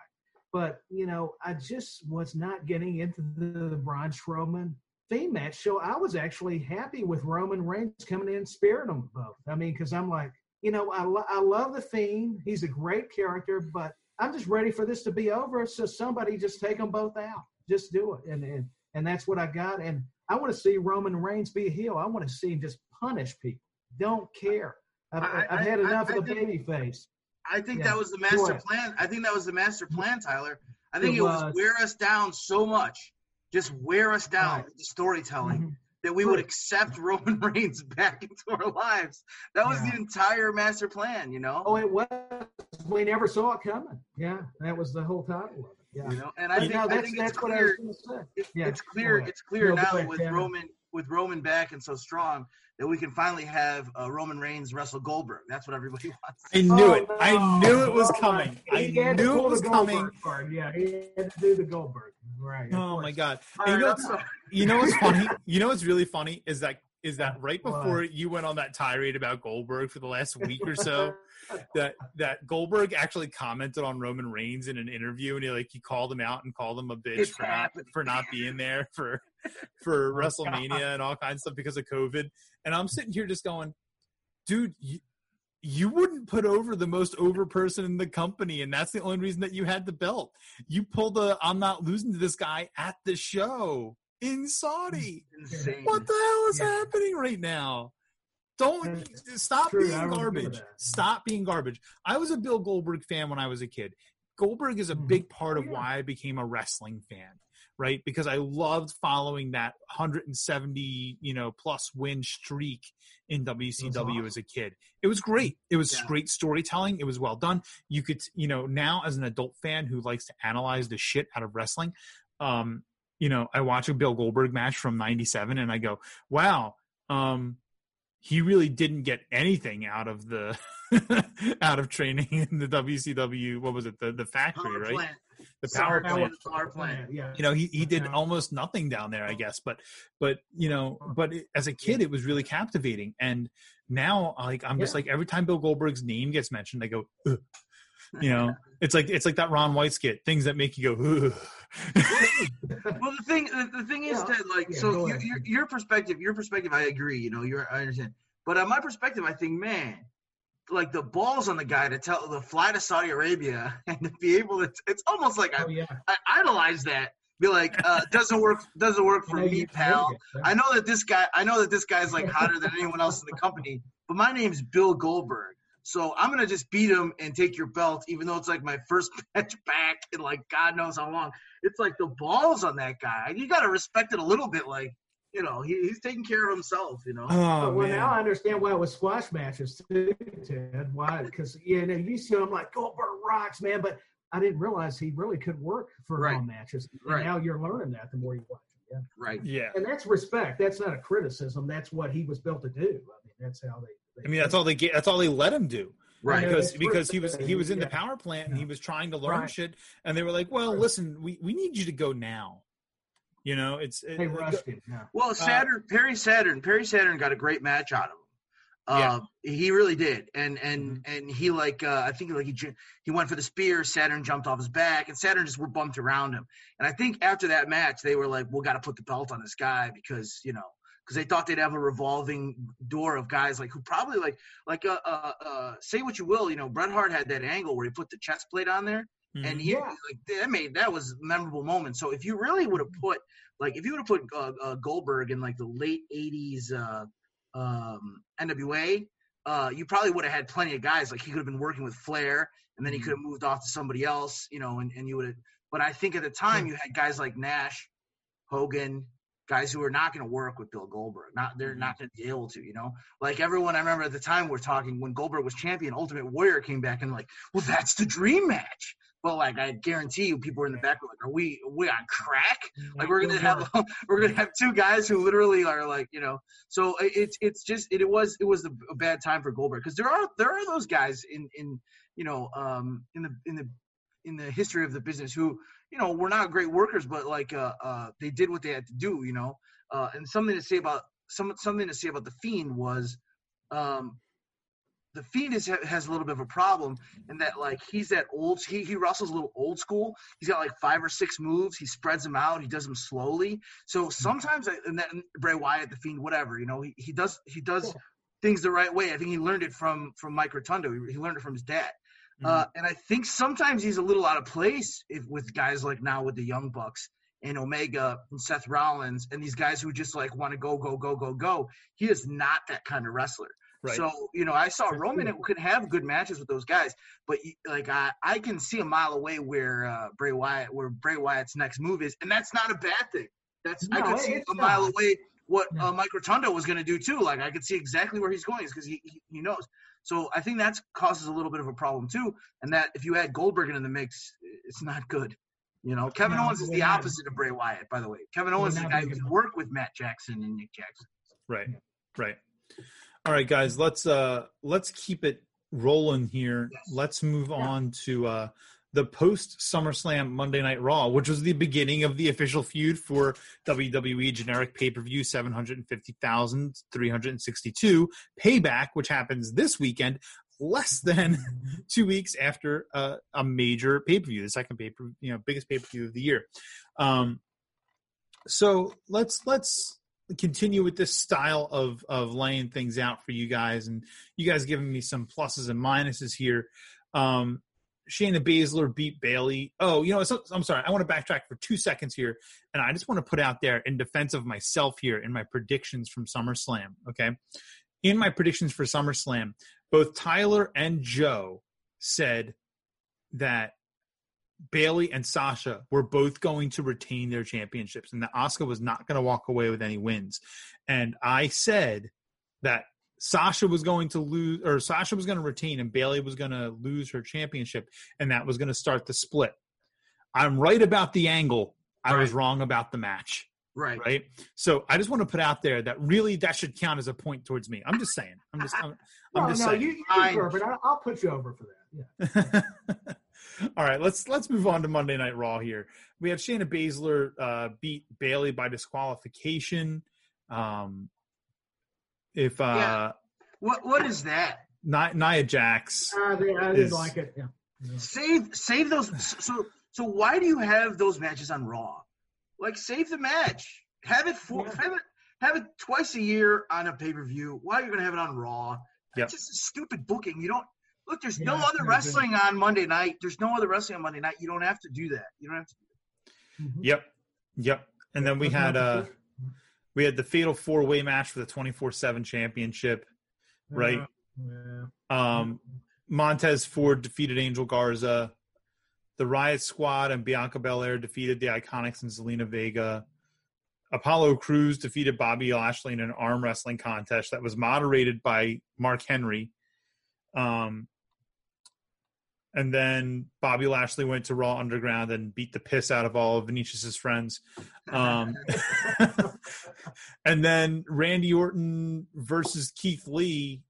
but you know, I just was not getting into the, the Braun Strowman theme match. So I was actually happy with Roman Reigns coming in and sparing them both. I mean, because I'm like, you know, I, lo- I love the Fiend. He's a great character, but I'm just ready for this to be over. So somebody just take them both out. Just do it. And and and that's what I got. And I want to see Roman Reigns be a heel. I want to see him just punish people. Don't care. I've, I, have had enough I, I, of the baby face. I think yeah. that was the master plan. I think that was the master plan, Tyler. I think it, it was, was, wear us down so much, just wear us down right. with the storytelling. Mm-hmm that we would accept Roman Reigns back into our lives. That was yeah. the entire master plan, you know. Oh, it was. We never saw it coming. Yeah, that was the whole title of it. Yeah, you know, and I think, know, I think it's clear. It, yeah. It's clear. It's clear now with Roman with Roman back and so strong that we can finally have uh, Roman Reigns wrestle Goldberg. That's what everybody wants. I knew oh, it. No. I knew it was coming. I knew it was coming. Part. Yeah, he had to do the Goldberg. Right. Oh my God. you, know you know what's funny? You know what's really funny is that is that right before you went on that tirade about Goldberg for the last week or so, that that Goldberg actually commented on Roman Reigns in an interview, and he like he called him out and called him a bitch It's for not for not being there for for Oh, WrestleMania and all kinds of stuff because of COVID. And I'm sitting here just going, dude, you, you wouldn't put over the most over person in the company, and that's the only reason that you had the belt. You pulled the I'm not losing to this guy at the show in Saudi. Insane. What the hell is Yeah. happening right now? Don't stop true, being garbage. Stop being garbage. I was a Bill Goldberg fan when I was a kid. Goldberg is a Mhm. big part of Yeah. why I became a wrestling fan, right? Because I loved following that 170, you know, plus win streak in WCW awesome. as a kid. It was great. It was Yeah. great storytelling. It was well done. You could, you know, now as an adult fan who likes to analyze the shit out of wrestling, um, you know, I watch a Bill Goldberg match from 97 and I go, wow, um, he really didn't get anything out of the out of training in the WCW. What was it? The the factory, Power right? plant. The Power power plant. Power plant. Yeah. You know, he he did Yeah. almost nothing down there, I guess. But but you know, but it, as a kid, it was really captivating. And now, like, I'm just like every time Bill Goldberg's name gets mentioned, I go. Ugh. You know, it's like it's like that Ron White skit, things that make you go. Ugh. well the thing the, the thing is Yeah. that like Yeah, so your, your your perspective your perspective i agree you know you're i understand but on my perspective i think man like the balls on the guy to tell to fly to saudi arabia and to be able to it's almost like i, Oh yeah. I idolize that be like uh doesn't work doesn't work for me you- pal i know that this guy i know that this guy's like hotter than anyone else in the company but my name's bill goldberg so I'm gonna just beat him and take your belt, even though it's like my first match back in like God knows how long. It's like the balls on that guy. You gotta respect it a little bit. Like you know, he, he's taking care of himself. You know. Oh well, man. now I understand why it was squash matches too, Ted. Why? Because you know you see him like Goldberg rocks, man, but I didn't realize he really could work for Right. long matches. And Right. now you're learning that the more you watch. Yeah. Right. yeah. And that's respect. That's not a criticism. That's what he was built to do. I mean, that's how they. They I mean, that's all they get. That's all they let him do. Right. Because because he was he was in the power plant and he was trying to learn Right. shit and they were like well listen we, we need you to go now you know it's They it, him. Yeah. Well, Saturn, Perry Saturn, Perry Saturn got a great match out of him. Uh, he really did, and and and he like uh, I think like he he went for the spear. Saturn jumped off his back, and Saturn just were bumped around him. And I think after that match, they were like, "We got to put the belt on this guy because you know." Because they thought they'd have a revolving door of guys like who probably like like uh, uh uh say what you will you know Bret Hart had that angle where he put the chest plate on there Mhm. and he Yeah. like that made that was a memorable moment. So if you really would have put like if you would have put uh, uh, Goldberg in like the late '80s uh, um, NWA, uh, you probably would have had plenty of guys. Like he could have been working with Flair, and then he could have moved off to somebody else, you know, and, and you would have. But I think at the time you had guys like Nash, Hogan, guys who are not going to work with Bill Goldberg. Not they're not going to be able to, you know. Like everyone, I remember at the time we're talking when Goldberg was champion, Ultimate Warrior came back and like, well, that's the dream match. But like I guarantee you, people were in the back were like, "Are we we on crack? Like we're gonna have we're gonna have two guys who literally are like you know." So it's it's just it, it was it was a bad time for Goldberg because there are there are those guys in in you know um in the in the in the history of the business who you know we're not great workers, but like uh uh they did what they had to do, you know. Uh, and something to say about some something to say about the Fiend was um the Fiend is, has a little bit of a problem in that like he's that old he he wrestles a little old school. He's got like five or six moves. He spreads them out. He does them slowly. So sometimes and then Bray Wyatt, the Fiend, whatever you know, he, he does he does things the right way. I think he learned it from from Mike Rotunda. He, he learned it from his dad. Uh, and I think sometimes he's a little out of place if, with guys like now with the Young Bucks and Omega and Seth Rollins and these guys who just like want to go go go go go. He is not that kind of wrestler. right So you know, I saw Roman who could have good matches with those guys, but like I, I can see a mile away where uh, Bray Wyatt, where Bray Wyatt's next move is, and that's not a bad thing. That's I could see a mile not. away what No. uh, Mike Rotunda was going to do too. Like I could see exactly where he's going because he, he he knows. So I think that causes a little bit of a problem too, and that if you add Goldberg into the mix, it's not good. You know, Kevin No, Owens is the opposite of Bray Wyatt, by the way. Kevin Owens is the guy who can work with Matt Jackson and Nick Jackson. right right all right guys let's uh let's keep it rolling here Yes. let's move Yeah. on to uh the post SummerSlam Monday Night Raw, which was the beginning of the official feud for WWE generic pay per view 750,362 Payback, which happens this weekend, less than two weeks after uh, a major pay per view, the second pay per you know biggest pay per view of the year. Um, so let's let's continue with this style of of laying things out for you guys, and you guys giving me some pluses and minuses here. Um, Shayna Baszler beat Bayley. Oh, you know, so, I'm sorry. I want to backtrack for two seconds here, and I just want to put out there in defense of myself here in my predictions from SummerSlam. Okay, in my predictions for SummerSlam, both Tyler and Joe said that Bayley and Sasha were both going to retain their championships, and that Asuka was not going to walk away with any wins. And I said that Sasha was going to lose, or Sasha was going to retain, and Bayley was going to lose her championship, and that was going to start the split. I'm right about the angle. I right. was wrong about the match. Right. Right. So I just want to put out there that really that should count as a point towards me. I'm just saying. I'm just. I'm, I'm no, just no, saying. you, you're perfect. I'll put you over for that. Yeah. All right, let's let's move on to Monday Night Raw here. We have Shayna Baszler uh, beat Bayley by disqualification. Um, if uh, yeah. what what is that? Nia, Nia Jax. Uh, they, I didn't like it. Yeah. yeah. Save save those. So so why do you have those matches on Raw? Like save the match. Have it for yeah. have it have it twice a year on a pay per view. Why are you gonna have it on Raw? Yep. It's just stupid booking. You don't Look, there's yeah, no other wrestling good. on Monday night. There's no other wrestling on Monday night. You don't have to do that. You don't have to. Mm-hmm. Yep, yep. And then we had uh, we had the fatal four way match for the twenty four seven championship, right? Yeah. Um, Montez Ford defeated Angel Garza. The Riott Squad and Bianca Belair defeated the Iconics and Zelina Vega. Apollo Crews defeated Bobby Lashley in an arm wrestling contest that was moderated by Mark Henry. Um, and then Bobby Lashley went to Raw Underground and beat the piss out of all of Venetius's friends. Um, and then Randy Orton versus Keith Lee,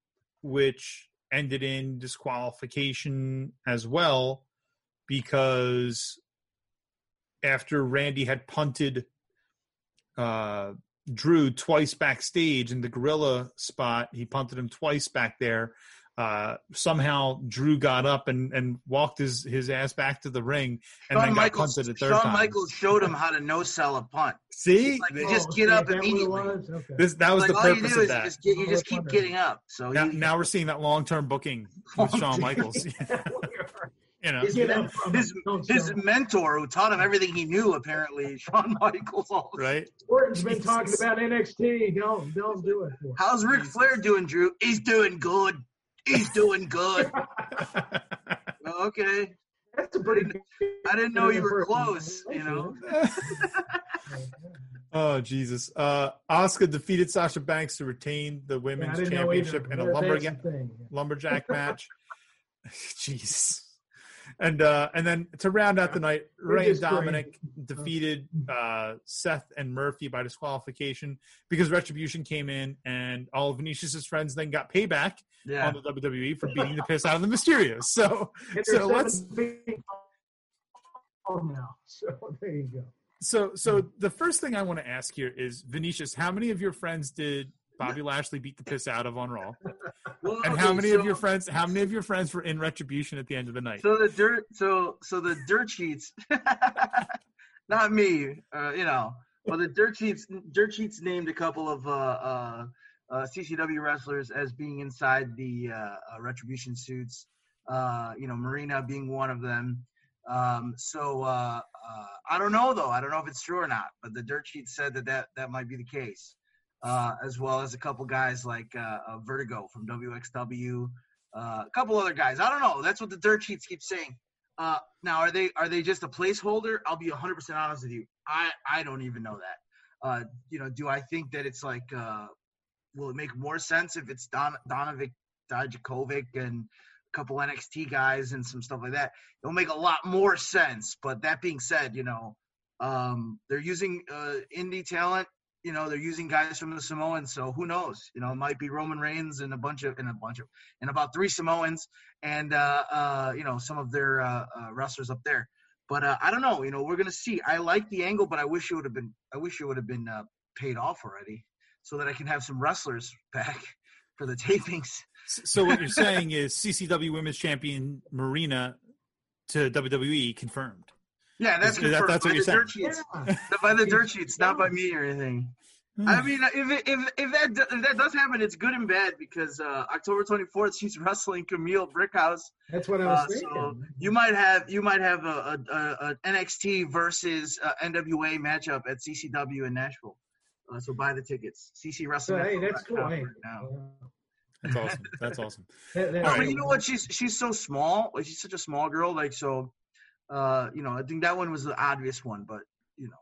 which ended in disqualification as well, because after Randy had punted uh, Drew twice backstage in the gorilla spot, he punted him twice back there uh, somehow Drew got up and, and walked his, his ass back to the ring and Shawn then got Michaels, punted a third Shawn time. Michaels showed him how to no sell a punt. See, like, you just oh, get up immediately. Okay. This that was like, the purpose of that. Just get, you just keep getting up. So now, now we're seeing that long term booking with Shawn Michaels. you know, his, his, his, mentor who taught him everything he knew, apparently, Shawn Michaels. Right. Orton's been talking about NXT. Don't don't do it. How's Ric Flair doing, Drew? He's doing good. He's doing good. okay. That's a pretty. I didn't know you were close. You know. oh Jesus! Uh, Asuka defeated Sasha Banks to retain the women's yeah, championship in a lumberjack lumberjack match. Jesus and uh, and then to round out the night, Rey and Dominik defeated uh, Seth and Murphy by disqualification because Retribution came in and all of Venetius's friends then got payback yeah. on the WWE for beating the piss out of the Mysterios. So so let's. Oh, Now, so there you go. So so the first thing I want to ask here is Venetius, how many of your friends did Bobby Lashley beat the piss out of on Raw. Well, and okay, how many so, of your friends? How many of your friends were in retribution at the end of the night? So the dirt, so so the dirt sheets, not me. Uh, you know, well the dirt sheets, dirt sheets named a couple of uh, uh, uh CCW wrestlers as being inside the uh, uh, retribution suits. you know, Marina being one of them. Um, so I don't know though. I don't know if it's true or not. But the dirt sheet said that that that might be the case uh, as well as a couple guys like uh, uh Vertigo from WXW, uh, a couple other guys. I don't know. That's what the dirt sheets keep saying. Uh, now, are they are they just a placeholder? I'll be 100% honest with you. I I don't even know that. you know, do I think that it's like will it make more sense if it's Don Dominik Dijakovic and a couple NXT guys and some stuff like that? It'll make a lot more sense. But that being said, you know, um, they're using uh, indie talent you know they're using guys from the Samoans, so who knows? You know, it might be Roman Reigns and a bunch of and a bunch of and about three Samoans and uh, uh, you know some of their uh, uh, wrestlers up there. But uh, I don't know. You know, we're gonna see. I like the angle, but I wish it would have been. I wish it would have been uh, paid off already, so that I can have some wrestlers back for the tapings. So what you're saying is CCW Women's Champion Marina to WWE confirmed. Yeah, that's Is that- confirmed that's what you're the saying? dirt sheets. Yeah. By the dirt sheets, not by me or anything. Hmm. I mean, if it, if if that do- if that does happen, it's good and bad because uh, October 24th she's wrestling Kamille Brickhouse. That's what I was Uh, thinking. so you might have you might have a, a, a, a NXT versus uh, NWA matchup at CCW in Nashville. Uh, so buy the tickets. CC So, Wrestling. hey, that's cool. Hey, now. That's awesome. That's awesome. that- that- No, All but you know what? She's she's so small. Like she's such a small girl. Like so, uh, you know, I think that one was the obvious one. But you know,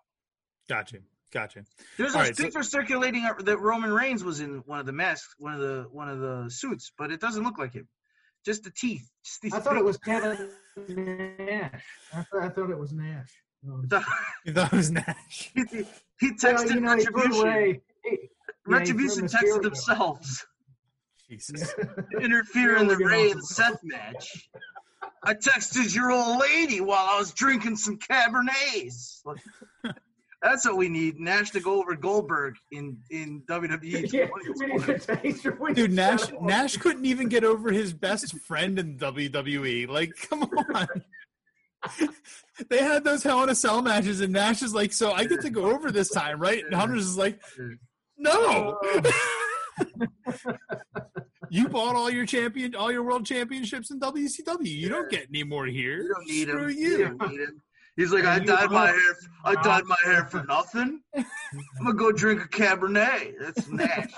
Gotcha. Gotcha. there's All a right, so- picture circulating that Roman Reigns was in one of the masks, one of the one of the suits, but it doesn't look like him. Just the teeth. Just I thought it was Kevin Nash. I thought, I thought it was Nash. You thought it was Nash. he, he well, texted you know, Retribution. away. he- yeah, Retribution texted themselves. Jesus. interfere in the Really Rey and. Seth match. I texted your old lady while I was drinking some Cabernets. Like, That's what we need. Nash to go over Goldberg in in WWE. Yeah, we need to taste Dude, Nash Nash couldn't even get over his best friend in WWE. Like, come on. they had those Hell in a Cell matches, and Nash is like, "So I get to go over this time, right?" And Hunter's is like, "No." You bought all your champion, all your world championships in WCW. You don't get any more here. You don't need Screw him. you. You don't need him. He's like, I dyed my hair. I dyed my hair for nothing. I'm gonna go drink a Cabernet. That's Nash.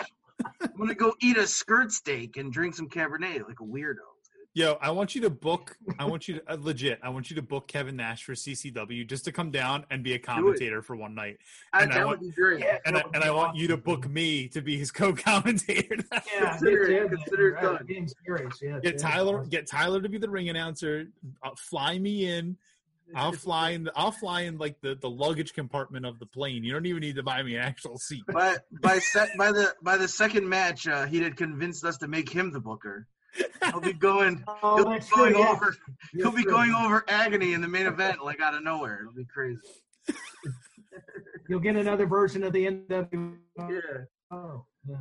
I'm gonna go eat a skirt steak and drink some Cabernet like a weirdo. Yo, I want you to book. I want you to uh, legit. I want you to book Kevin Nash for CCW just to come down and be a commentator for one night. And I that want- would be great. Yeah, And I, and I want you to book me to be his co-commentator. Yeah, Consider it- get consider it done. Being serious, yeah. get Tyler. Get Tyler to be the ring announcer. Uh, fly me in. I'll fly in. The, I'll fly in like the, the luggage compartment of the plane. You don't even need to buy me an actual seat. by by set by the by the second match, uh, he had convinced us to make him the booker. He'll be going. Oh, He'll be that's true. going over. Yeah, He'll be true. going over agony in the main event like out of nowhere. It'll be crazy. You'll get another version of the NWO. Yeah. Oh, yeah.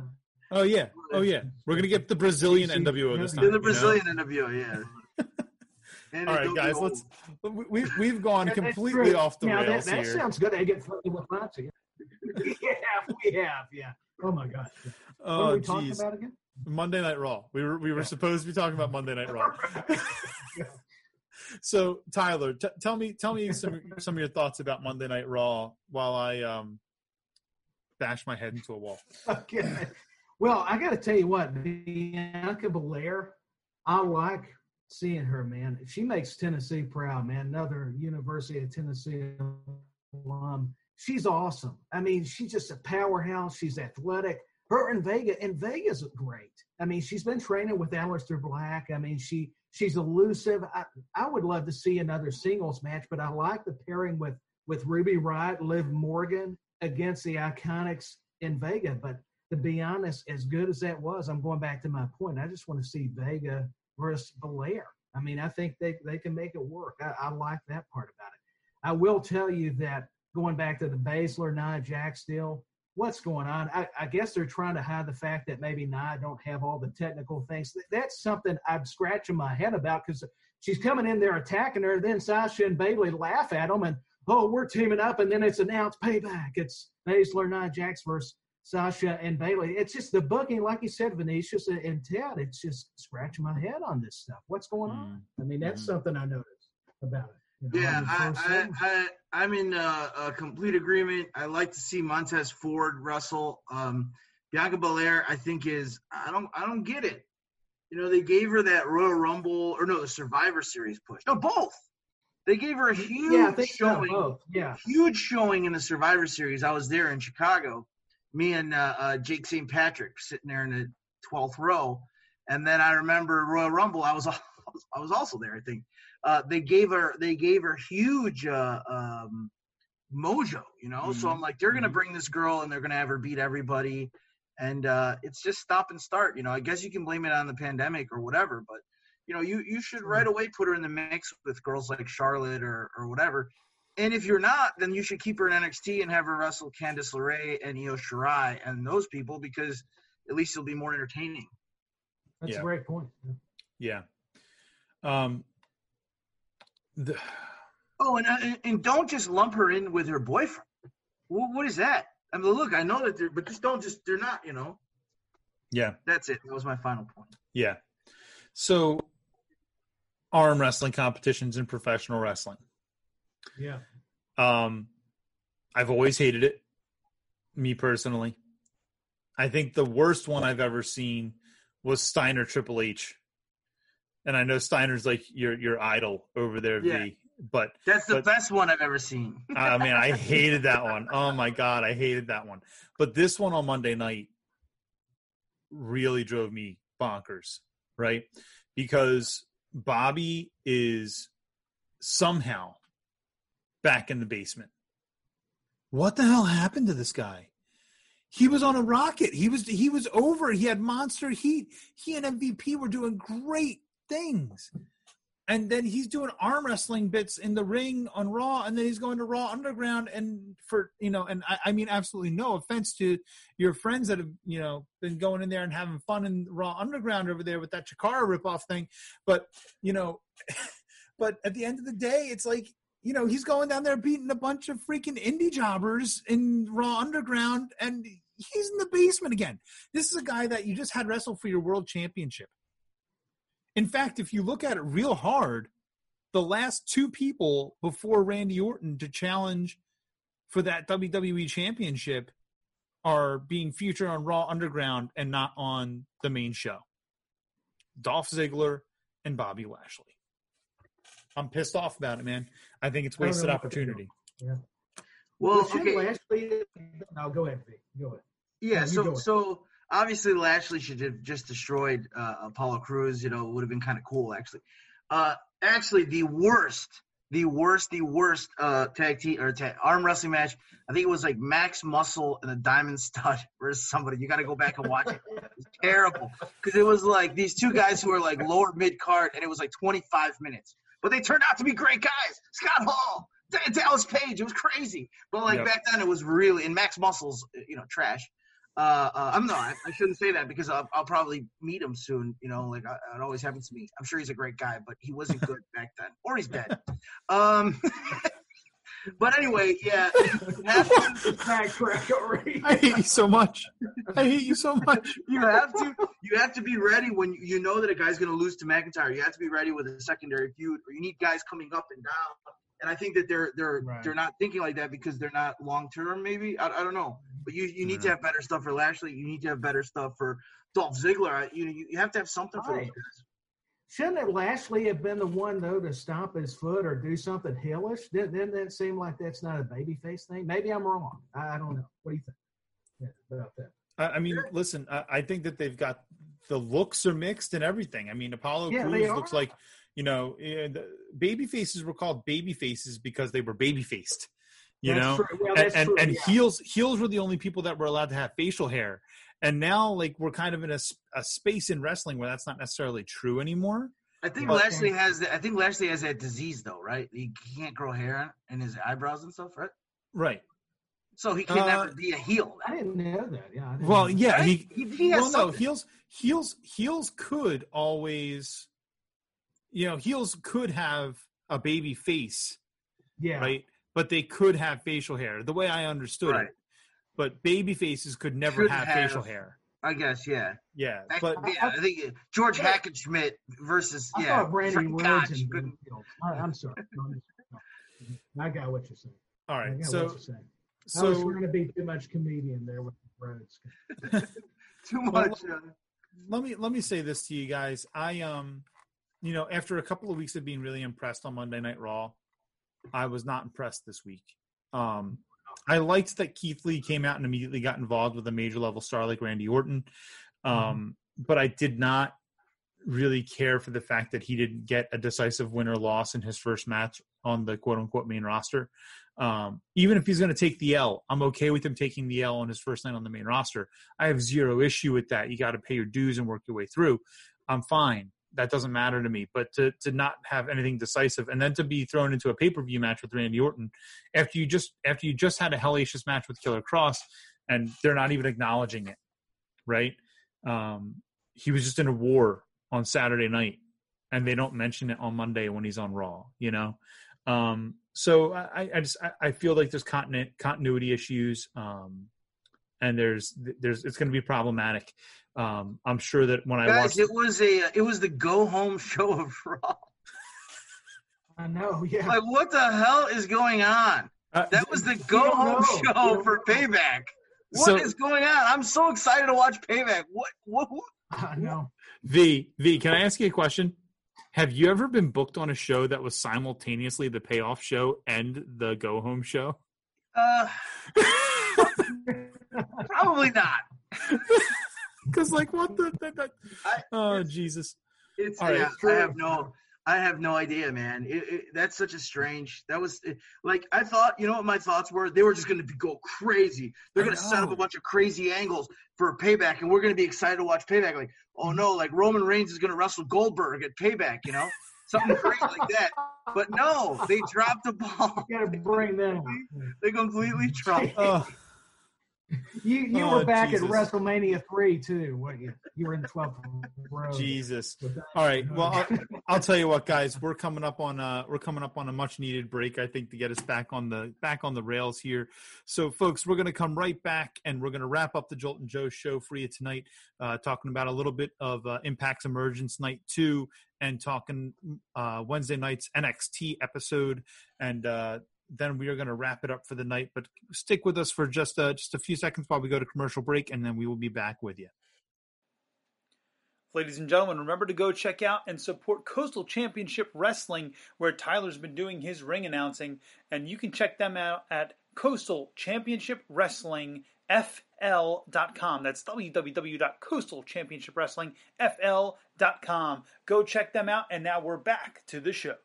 Oh yeah. Oh yeah. We're gonna get the Brazilian NWO this time. In the you know? Brazilian interview, yeah. And All it right, don't guys. Let's. We, we we've gone That- completely off the now, rails that, that here. sounds good. I get funny with Nazi. yeah, we have. Yeah. Oh my God. what are Oh we talking jeez. about again? Monday Night Raw. We were we were supposed to be talking about Monday Night Raw. so Tyler, t- tell me tell me some some of your thoughts about Monday Night Raw while I um bash my head into a wall. Okay. Well, I got to tell you what, Bianca Belair, I like seeing her, man. She makes Tennessee proud, man. Another University of Tennessee alum. She's awesome. I mean, she's just a powerhouse. She's athletic. Her and Vega, and Vega's great. I mean, she's been training with Aleister Black. I mean, she she's elusive. I, I would love to see another singles match, but I like the pairing with with Ruby Riott, Liv Morgan against the Iconics in Vega. But to be honest, as good as that was, I'm going back to my point. I just want to see Vega versus Belair. I mean, I think they, they can make it work. I, I like that part about it. I will tell you that going back to the Baszler Nia Jax deal, what's going on? I, I guess they're trying to hide the fact that maybe Nia don't have all the technical things. That's something I'm scratching my head about because she's coming in there attacking her. Then Sasha and Bayley laugh at them and oh, we're teaming up, and then it's announced payback. It's Baszler, Nia Jax versus Sasha and Bayley. It's just the booking, like you said, Venetius and Ted. It's just scratching my head on this stuff. What's going on? I mean, that's Mhm. something I noticed about it. Yeah, I, I, I, I'm in uh, a complete agreement. I like to see Montez Ford wrestle. Um, Bianca Belair, I think is I don't I don't get it. You know, they gave her that Royal Rumble or no, the Survivor Series push. No, both. They gave her a huge yeah, so, showing. Yeah, huge showing in the Survivor Series. I was there in Chicago. Me and uh, uh, Jake St. Patrick sitting there in the twelfth row, and then I remember Royal Rumble. I was I was also there. I think uh, they gave her they gave her huge uh, um, mojo, you know. So Mhm. I'm like, they're gonna Mhm. bring this girl and they're gonna have her beat everybody, and uh, it's just stop and start. You know, I guess you can blame it on the pandemic or whatever, but you know, you you should right away put her in the mix with girls like Charlotte or or whatever. And if you're not, then you should keep her in NXT and have her wrestle Candice LeRae and Io Shirai and those people because at least it'll be more entertaining. That's Yeah. a great point. Yeah. Um. The, Oh, and, and and don't just lump her in with her boyfriend. Well, what is that? I mean, look, I know that they're, but just don't just they're not. You know, yeah. that's it. That was my final point. Yeah. So, arm wrestling competitions in professional wrestling. Yeah. Um, I've always hated it, me personally. I think the worst one I've ever seen was Steiner Triple H, and I know Steiner's like your your idol over there, Yeah. V. But That's the But- best one I've ever seen. Ah, I mean, I hated that one. Oh my god, I hated that one. But this one on Monday night really drove me bonkers, right? Because Bobby is somehow back in the basement. What the hell happened to this guy? He was on a rocket. He was he was over. He had monster heat. He and MVP were doing great things and then he's doing arm wrestling bits in the ring on Raw, and then he's going to Raw Underground, and for you know, and I, I mean, absolutely no offense to your friends that have you know been going in there and having fun in Raw Underground over there with that Chikara ripoff thing, but you know, but at the end of the day, it's like you know he's going down there beating a bunch of freaking indie jobbers in Raw Underground, and he's in the basement again. This is a guy that you just had wrestle for your world championship. In fact, if you look at it real hard, the last two people before Randy Orton to challenge for that WWE championship are being featured on Raw Underground and not on the main show. Dolph Ziggler and Bobby Lashley. I'm pissed off about it, man. I think it's I know wasted what to opportunity. Well, Well, should okay, Lashley? No, go ahead, V. Go ahead. yeah. you So so obviously Lashley should have just destroyed uh, Apollo Crews. You know, it would have been kind of cool actually. Uh, actually, the worst, the worst, the worst uh, tag team or tag, arm wrestling match. I think it was like Max Muscle and a Diamond Stud versus somebody. You got to go back and watch it. It was terrible because it was like these two guys who were like lower mid card, and it was like 25 minutes. But they turned out to be great guys. Scott Hall, Dallas Page. It was crazy. But like Yep. back then, it was really and Max Muscles, you know, trash. Uh, uh, I'm not. I, shouldn't say that because I'll, I'll probably meet him soon. You know, like I, it always happens to me. I'm sure he's a great guy, but he wasn't good back then, or he's dead. Um, but anyway, yeah, you have to, Backtrack already. I hate you so much. I hate you so much. you have to you have to be ready when you- you know that a guy's going to lose to McIntyre. You have to be ready with a secondary feud, or you need guys coming up and down. And I think that they're they're Right. they're not thinking like that because they're not long term. Maybe I, I don't know. But you you need to have better stuff for Lashley. You need to have better stuff for Dolph Ziggler. I- You you have to have something for those guys. Shouldn't it Lashley have been the one though to stomp his foot or do something hellish? Didn't, didn't that seem like that's not a babyface thing? Maybe I'm wrong. I, I don't know. What do you think yeah, about that? I, I mean, listen, I, I think that they've got the looks are mixed and everything. I mean, Apollo Yeah, Crews looks are. like, you know, the baby faces were called baby faces because they were baby faced. You That's know, true. Well, and that's and, true, and yeah. heels heels were the only people that were allowed to have facial hair, and now like we're kind of in a, a space in wrestling where that's not necessarily true anymore. I think But- Lashley has that. I think Lashley has that disease though, right? He can't grow hair in his eyebrows and stuff, right? Right. So he can Uh, never be a heel. I didn't know that. Yeah. Well, know. yeah, he He, he has well, no, heels, heels, heels could always, you know, heels could have a baby face, yeah. right? But they could have facial hair, the way I understood Right. it. But baby faces could never Should have, have- facial hair. I guess, yeah. Yeah, Back- but yeah, I think uh, George Yeah. Hackenschmidt versus I yeah. thought Brandy Frank Rhodes and. I, I'm sorry. No, I'm just- no. I got what you're saying. all right I got So, what you're saying. I was so to be too much comedian there with Rhodes. Too Well, much. uh, let me let me say this to you guys. I um, you know, after a couple of weeks of being really impressed on Monday Night Raw, I was not impressed this week. Um, I liked that Keith Lee came out and immediately got involved with a major level star like Randy Orton, um, but I did not really care for the fact that he didn't get a decisive win or loss in his first match on the quote unquote main roster. Um, even if he's going to take the L, I'm okay with him taking the L on his first night on the main roster. I have zero issue with that. You got to pay your dues and work your way through. I'm fine. That doesn't matter to me. But to to not have anything decisive and then to be thrown into a pay per view match with Randy Orton after you just after you just had a hellacious match with Karrion Kross and they're not even acknowledging it, right? Um, he was just in a war on Saturday night, and they don't mention it on Monday when he's on Raw. You know, um, so I, I just I feel like there's continu- continuity issues, um, and there's there's it's going to be problematic. Um, I'm sure that when Guys, I watch, it was a it was the go home show of Raw. I know, yeah. Like, what the hell is going on? uh, That was the go home know. Show for know. Payback. What is So- going on? I'm so excited to watch Payback. What? What? what? I know. V V. Can I ask you a question? Have you ever been booked on a show that was simultaneously the payoff show and the go home show? Uh, probably not. Because like what the, the, the I- oh Jesus. It's All right, yeah, I have no I have no idea, man. It, it, that's such a strange. That was it- like I thought. You know what my thoughts were? They were just going to go crazy. They're going to set up a bunch of crazy angles for payback, and we're going to be excited to watch payback. Like, oh mm. no, like Roman Reigns is going to wrestle Goldberg at payback. You know, something great like that. But no, they dropped the ball. You got to bring them. They completely dropped. Oh. You you Oh, were back Jesus. at WrestleMania three too, weren't you? You were in the 12th row. Jesus. All right. Well, I'll, I'll tell you what, guys. We're coming up on uh we're coming up on a much needed break. I think to get us back on the back on the rails here. So, folks, we're going to come right back and we're going to wrap up the Joltin' Joe show for you tonight, uh, talking about a little bit of uh, Impact's Emergence Night Two and talking uh, Wednesday night's NXT episode and. Then we are going to wrap it up for the night, but stick with us for just uh, just a few seconds while we go to commercial break, and then we will be back with you. Ladies and gentlemen, remember to go check out and support Coastal Championship Wrestling, where Tyler's been doing his ring announcing, and you can check them out at Coastal Championship Wrestling FL.com. That's www.coastalchampionshipwrestlingfl.com. Go check them out, and now we're back to the show.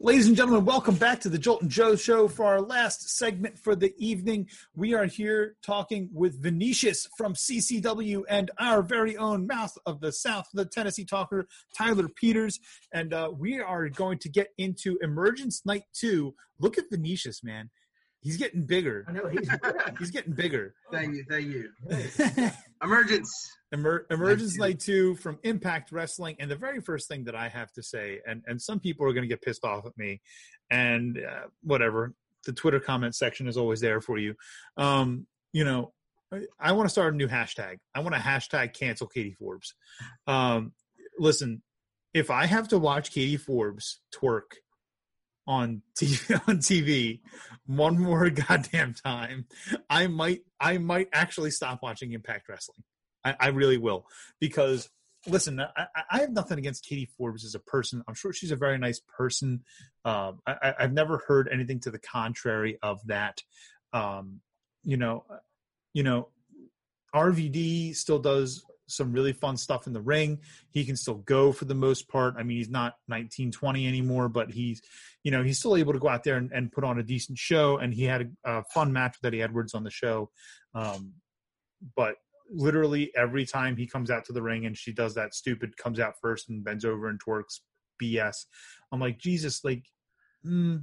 Ladies and gentlemen, welcome back to the Joltin' Joe show for our last segment for the evening. We are here talking with Venetius from CCW and our very own mouth of the South, the Tennessee talker, Tyler Peters. And uh, we are going to get into Emergence Night 2. Look at Venetius, man. He's getting bigger. I know he's He's getting bigger. Thank you, thank you. Emergence. Emer- Emergence two. Night 2 from Impact Wrestling. And the very first thing that I have to say, and, and some people are going to get pissed off at me, and uh, whatever, the Twitter comment section is always there for you. Um, you know, I, I want to start a new hashtag. I want to hashtag cancel Katie Forbes. Um, listen, if I have to watch Katie Forbes twerk on TV, on TV one more goddamn time, I might I might actually stop watching Impact Wrestling. I, I really will because listen, I, I- have nothing against Katie Forbes as a person. I'm sure she's a very nice person. Um, I, I've never heard anything to the contrary of that. Um, you know, you know, RVD still does some really fun stuff in the ring. He can still go for the most part. I mean, he's not 19, 20 anymore, but he's, you know, he's still able to go out there and, and put on a decent show. And he had a, a fun match with Eddie Edwards on the show. Um, but literally every time he comes out to the ring and she does that stupid comes out first and bends over and twerks BS. I'm like, Jesus, like, mm,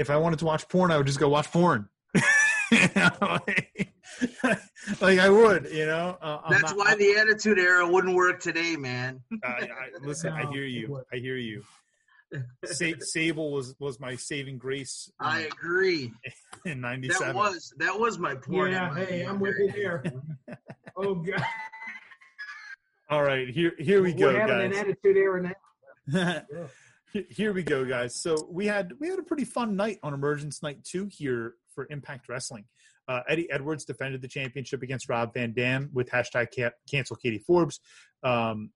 if I wanted to watch porn, I would just go watch porn. You know, like, like I would, you know. Uh, That's not- why the Attitude Era wouldn't work today, man. I, I, listen, I hear you. I hear you. Sa- Sable was was my saving grace in, I agree. in '97, That '97. was that was my point. yeah, hey, I'm younger with you there. Oh god, All right, here here we go, we're having guys. an attitude era now. here we go, guys. So we had we had a pretty fun night on Emergence Night Two here for Impact Wrestling. Uh, Eddie Edwards defended the championship against Rob Van Dam with hashtag ca- cancel Katie Forbes. Um,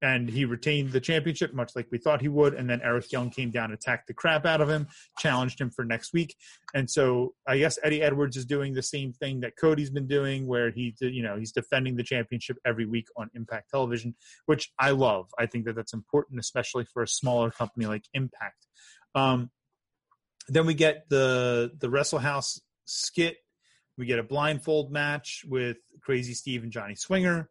and he retained the championship, much like we thought he would. And then Eric Young came down, attacked the crap out of him, challenged him for next week. And so I guess Eddie Edwards is doing the same thing that Cody's been doing, where he, you know, he's defending the championship every week on Impact Television, which I love. I think that that's important, especially for a smaller company like Impact. Um, then we get the the Wrestle House skit. We get a blindfold match with Crazy Steve and Johnny Swinger.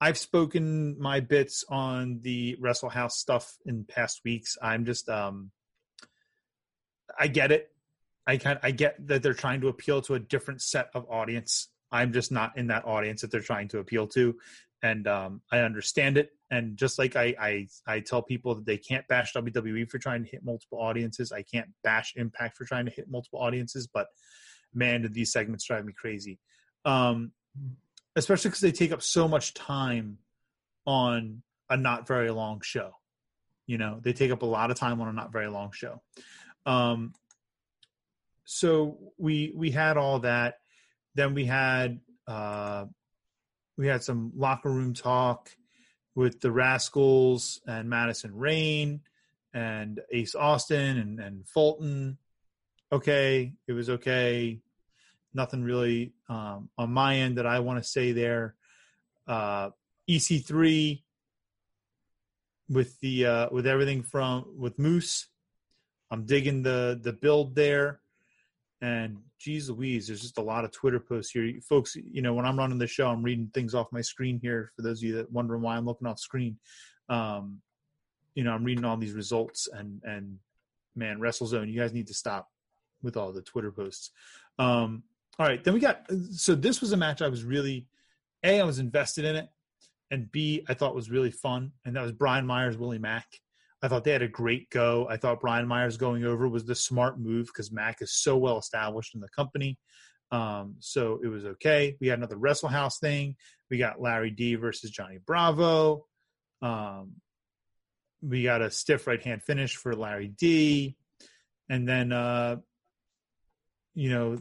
I've spoken my bits on the Wrestle House stuff in past weeks. I'm just um I get it. I kind I get that they're trying to appeal to a different set of audience. I'm just not in that audience that they're trying to appeal to, and um, I understand it. And just like I, I I tell people that they can't bash WWE for trying to hit multiple audiences, I can't bash Impact for trying to hit multiple audiences. But man, did these segments drive me crazy. Um, especially because they take up so much time on a not very long show. You know, they take up a lot of time on a not very long show. Um, so we we had all that. Then we had uh, we had some locker room talk with the Rascals and Madison Rayne and Ace Austin and, and Fulton. Okay, it was okay nothing really um, on my end that I want to say there. Uh, EC3 with the uh, with everything from with Moose. I'm digging the the build there, and geez Louise, there's just a lot of Twitter posts here, folks. You know, when I'm running the show, I'm reading things off my screen here. For those of you that wondering why I'm looking off screen, um, you know, I'm reading all these results, and and man, WrestleZone, you guys need to stop with all the Twitter posts. Um, all right, then we got so this was a match I was really a I was invested in it, and B I thought was really fun, and that was Brian Myers Willie Mack. I thought they had a great go. I thought Brian Myers going over was the smart move because Mack is so well established in the company. Um, so it was okay. We had another Wrestle House thing. We got Larry D versus Johnny Bravo. Um, we got a stiff right hand finish for Larry D. And then, uh, you know,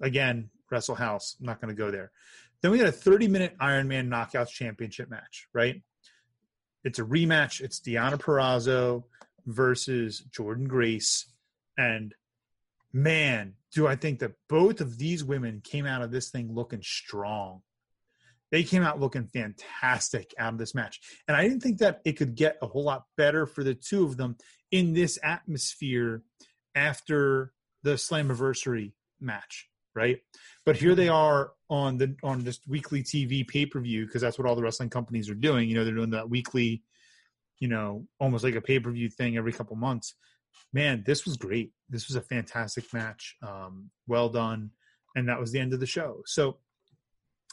again, Wrestle House. I'm not going to go there. Then we had a 30 minute Iron Man Knockouts Championship match, right? It's a rematch. It's Deonna Purrazzo versus Jordynne Grace. And man, do I think that both of these women came out of this thing looking strong. They came out looking fantastic out of this match. And I didn't think that it could get a whole lot better for the two of them in this atmosphere after the Slammiversary match right? But here they are on the on this weekly TV pay per view because that's what all the wrestling companies are doing. You know, they're doing that weekly, you know, almost like a pay per view thing every couple months. Man, this was great. This was a fantastic match. Um, well done, and that was the end of the show. So.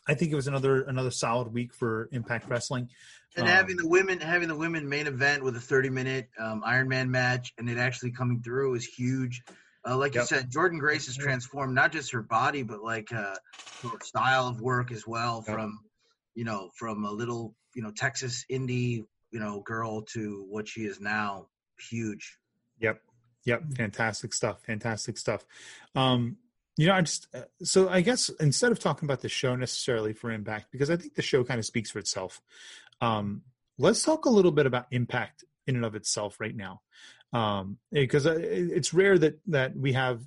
I think it was another another solid week for Impact Wrestling, and um, having the women having the women main event with a thirty minute um, Iron Man match, and it actually coming through is huge. Uh, like yep. you said, Jordynne Grace has transformed not just her body, but like uh, her style of work as well. Yep. From you know, from a little you know Texas indie you know girl to what she is now, huge. Yep, yep, fantastic stuff. Fantastic stuff. Um, you know, I just uh, so I guess instead of talking about the show necessarily for Impact, because I think the show kind of speaks for itself. Um, let's talk a little bit about Impact in and of itself right now um, because uh, it's rare that that we have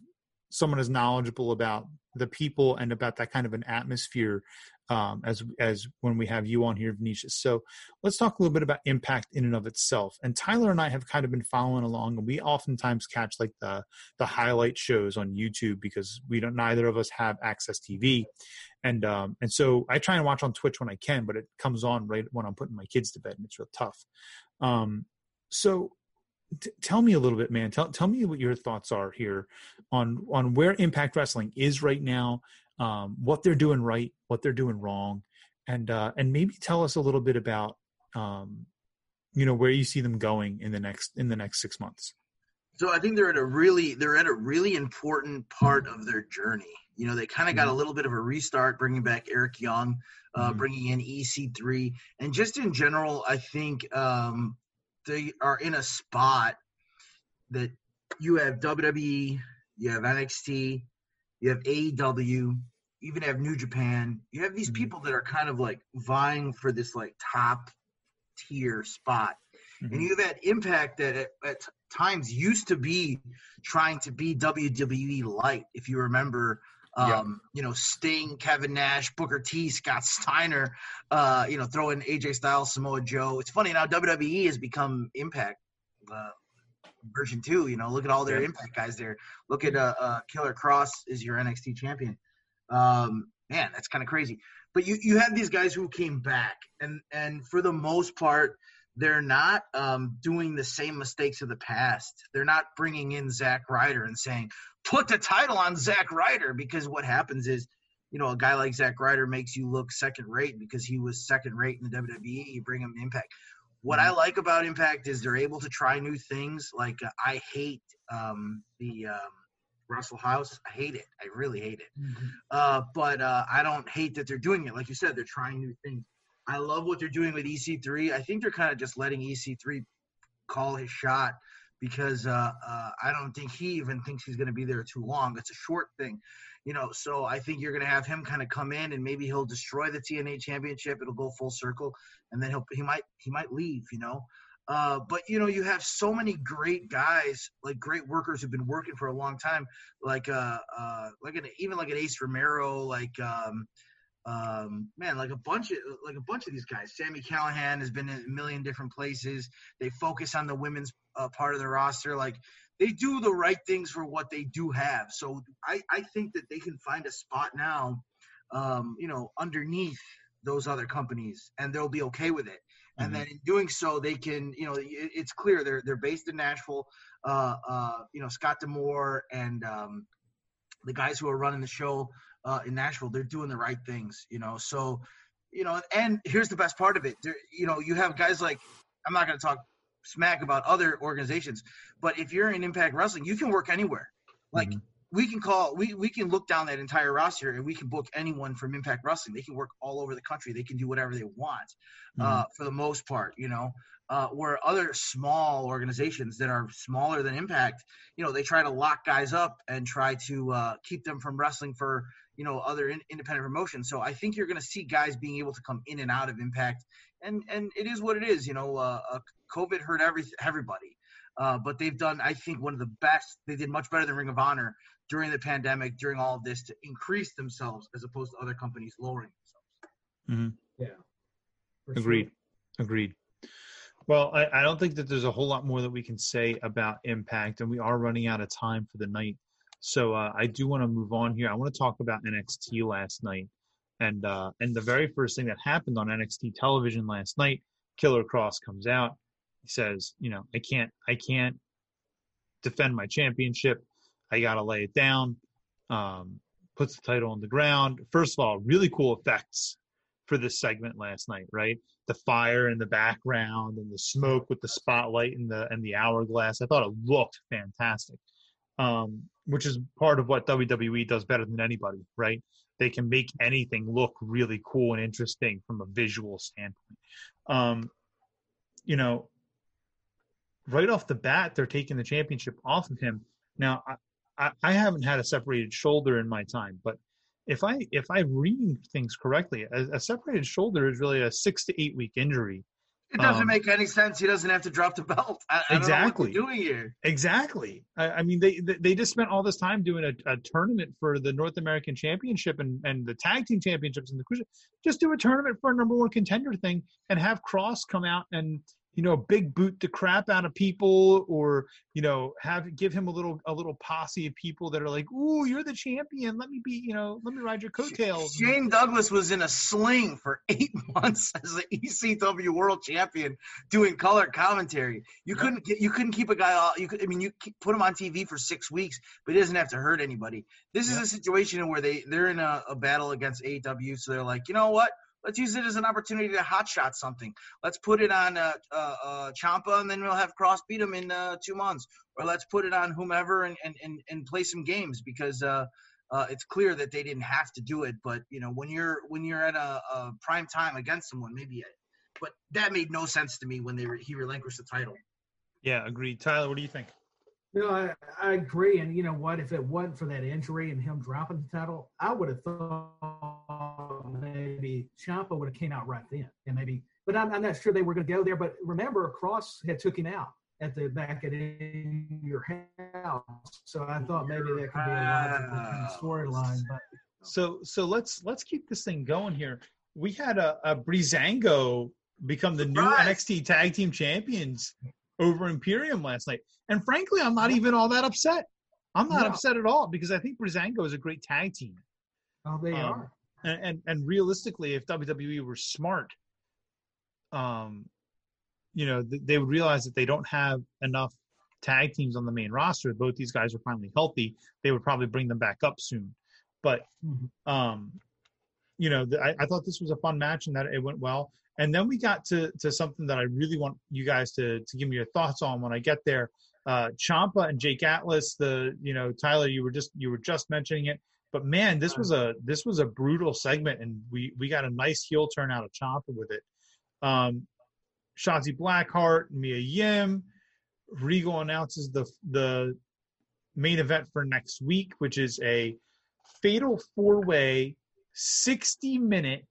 someone as knowledgeable about the people and about that kind of an atmosphere um, as as when we have you on here, Venetius. So let's talk a little bit about impact in and of itself. And Tyler and I have kind of been following along, and we oftentimes catch like the the highlight shows on YouTube because we don't neither of us have AXS TV, and um, and so I try and watch on Twitch when I can, but it comes on right when I'm putting my kids to bed, and it's real tough. Um, so T- tell me a little bit, man. Tell tell me what your thoughts are here on on where Impact Wrestling is right now, um, what they're doing right, what they're doing wrong, and uh, and maybe tell us a little bit about um, you know where you see them going in the next in the next six months. So I think they're at a really they're at a really important part of their journey. You know, they kind of got a mm-hmm. little bit of a restart, bringing back Eric Young, uh, mm-hmm. bringing in EC3, and just in general, I think um, they are in a spot that you have WWE, you have NXT, you have AEW, you even have New Japan. You have these mm-hmm. people that are kind of like vying for this like top tier spot. Mhm. And you've had Impact that at, at times used to be trying to be WWE light. If you remember, um, Yeah. you know, Sting, Kevin Nash, Booker T, Scott Steiner, uh, you know, throw in AJ Styles, Samoa Joe. It's funny now WWE has become Impact. Uh, version two you know look at all their Yeah. impact guys there look at uh, uh Karrion Kross is your nxt champion um man that's kind of crazy but you you have these guys who came back and and for the most part they're not um, doing the same mistakes of the past. They're not bringing in Zack Ryder and saying, put the title on Zack Ryder, because what happens is, you know, a guy like Zack Ryder makes you look second rate because he was second rate in the WWE. You bring him Impact. What I like about Impact is they're able to try new things. Like, uh, I hate um, the um, Wrestle House. I hate it. I really hate it. Uh, but uh, I don't hate that they're doing it. Like you said, they're trying new things. I love what they're doing with EC3. I think they're kind of just letting EC3 call his shot because uh, uh, I don't think he even thinks he's going to be there too long. It's a short thing, you know. So I think you're going to have him kind of come in and maybe he'll destroy the TNA Championship. It'll go full circle, and then he'll he might he might leave, you know. Uh, but you know, you have so many great guys, like great workers who've been working for a long time, like uh, uh, like an even like an Ace Romero, like um, um, man, like a bunch of like a bunch of these guys. Sami Callihan has been in a million different places. They focus on the women's uh, part of the roster. Like they do the right things for what they do have. So I, I think that they can find a spot now, um, you know, underneath those other companies, and they'll be okay with it. And Mhm. then in doing so, they can, you know, it, it's clear they're they're based in Nashville. Uh, uh, you know, Scott D'Amore and um, the guys who are running the show uh, in Nashville, they're doing the right things, you know. So, you know, and here's the best part of it. There, you know, you have guys like I'm not going to talk smack about other organizations, but if you're in Impact Wrestling, you can work anywhere. Like Mhm. we can call, we we can look down that entire roster and we can book anyone from Impact Wrestling. They can work all over the country. They can do whatever they want, uh, for the most part, you know. Uh, where other small organizations that are smaller than Impact, you know, they try to lock guys up and try to uh, keep them from wrestling for you know other in, independent promotions. So I think you're going to see guys being able to come in and out of Impact, and and it is what it is. You know, uh, uh, COVID hurt every everybody, uh, but they've done I think one of the best. They did much better than Ring of Honor during the pandemic, during all of this, to increase themselves as opposed to other companies lowering themselves. Yeah. for sure. Agreed. Agreed. Well, I, I don't think that there's a whole lot more that we can say about Impact, and we are running out of time for the night. So uh, I do want to move on here. I want to talk about NXT last night, and uh, and the very first thing that happened on NXT television last night, Karrion Kross comes out. He says, you know, I can't, I can't defend my championship. I gotta lay it down. Um, puts the title on the ground. First of all, really cool effects for this segment last night, right? The fire in the background and the smoke with the spotlight and the and the hourglass. I thought it looked fantastic. Um, which is part of what WWE does better than anybody, right? They can make anything look really cool and interesting from a visual standpoint. Um, you know, right off the bat, they're taking the championship off of him. Now, I, I, haven't had a separated shoulder in my time, but if I if I read things correctly, a, a separated shoulder is really a six to eight week injury. It doesn't Um, make any sense. He doesn't have to drop the belt. I, I Exactly. Don't know what doing here. Exactly. I, I mean, they they they just spent all this time doing a, a tournament for the North American Championship and, and the tag team championships and the cruiser. Just do a tournament for a number one contender thing and have Kross come out and you know big boot the crap out of people or you know have give him a little a little posse of people that are like, ooh, you're the champion. Let me be you know let me ride your coattails. Shane Douglas was in a sling for eight months as the ECW World Champion, doing color commentary. You Yeah. couldn't get, you couldn't keep a guy. All, you could, I mean, you put him on TV for six weeks, but he doesn't have to hurt anybody. This Yeah. is a situation where they they're in a, a battle against AW, so they're like, you know what? Let's use it as an opportunity to hotshot something. Let's put it on uh, uh, uh, Ciampa, and then we'll have Kross beat him in uh, two months. Or let's put it on whomever and, and, and, and play some games because uh, uh, it's clear that they didn't have to do it. But you know, when you're when you're at a, a prime time against someone, maybe. But that made no sense to me when they re- he relinquished the title. Yeah, agreed. Tyler, what do you think? No, I, I agree. And you know what? If it wasn't for that injury and him dropping the title, I would have thought maybe Ciampa would have came out right then, and maybe. But I'm, I'm not sure they were going to go there. But remember, Kross had took him out at the back at your house, so I thought maybe that could be a storyline. But so so let's let's keep this thing going here. We had a, a Breezango become the new NXT Tag Team Champions over Imperium last night. And frankly, I'm not even all that upset. I'm not no. upset at all because I think Breezango is a great tag team. Oh, they um, are. And, and, and realistically, if WWE were smart, um, you know, th- they would realize that they don't have enough tag teams on the main roster. Both these guys are finally healthy. They would probably bring them back up soon. But, mm-hmm. um, you know, I, I thought this was a fun match and that it went well. And then we got to to something that I really want you guys to to give me your thoughts on when I get there. Uh, Ciampa and Jake Atlas, the you know Tyler, you were just you were just mentioning it, but man, this was a this was a brutal segment, and we we got a nice heel turn out of Ciampa with it. Um, Shotzi Blackheart, Mia Yim, Regal announces the the main event for next week, which is a fatal four way, sixty minute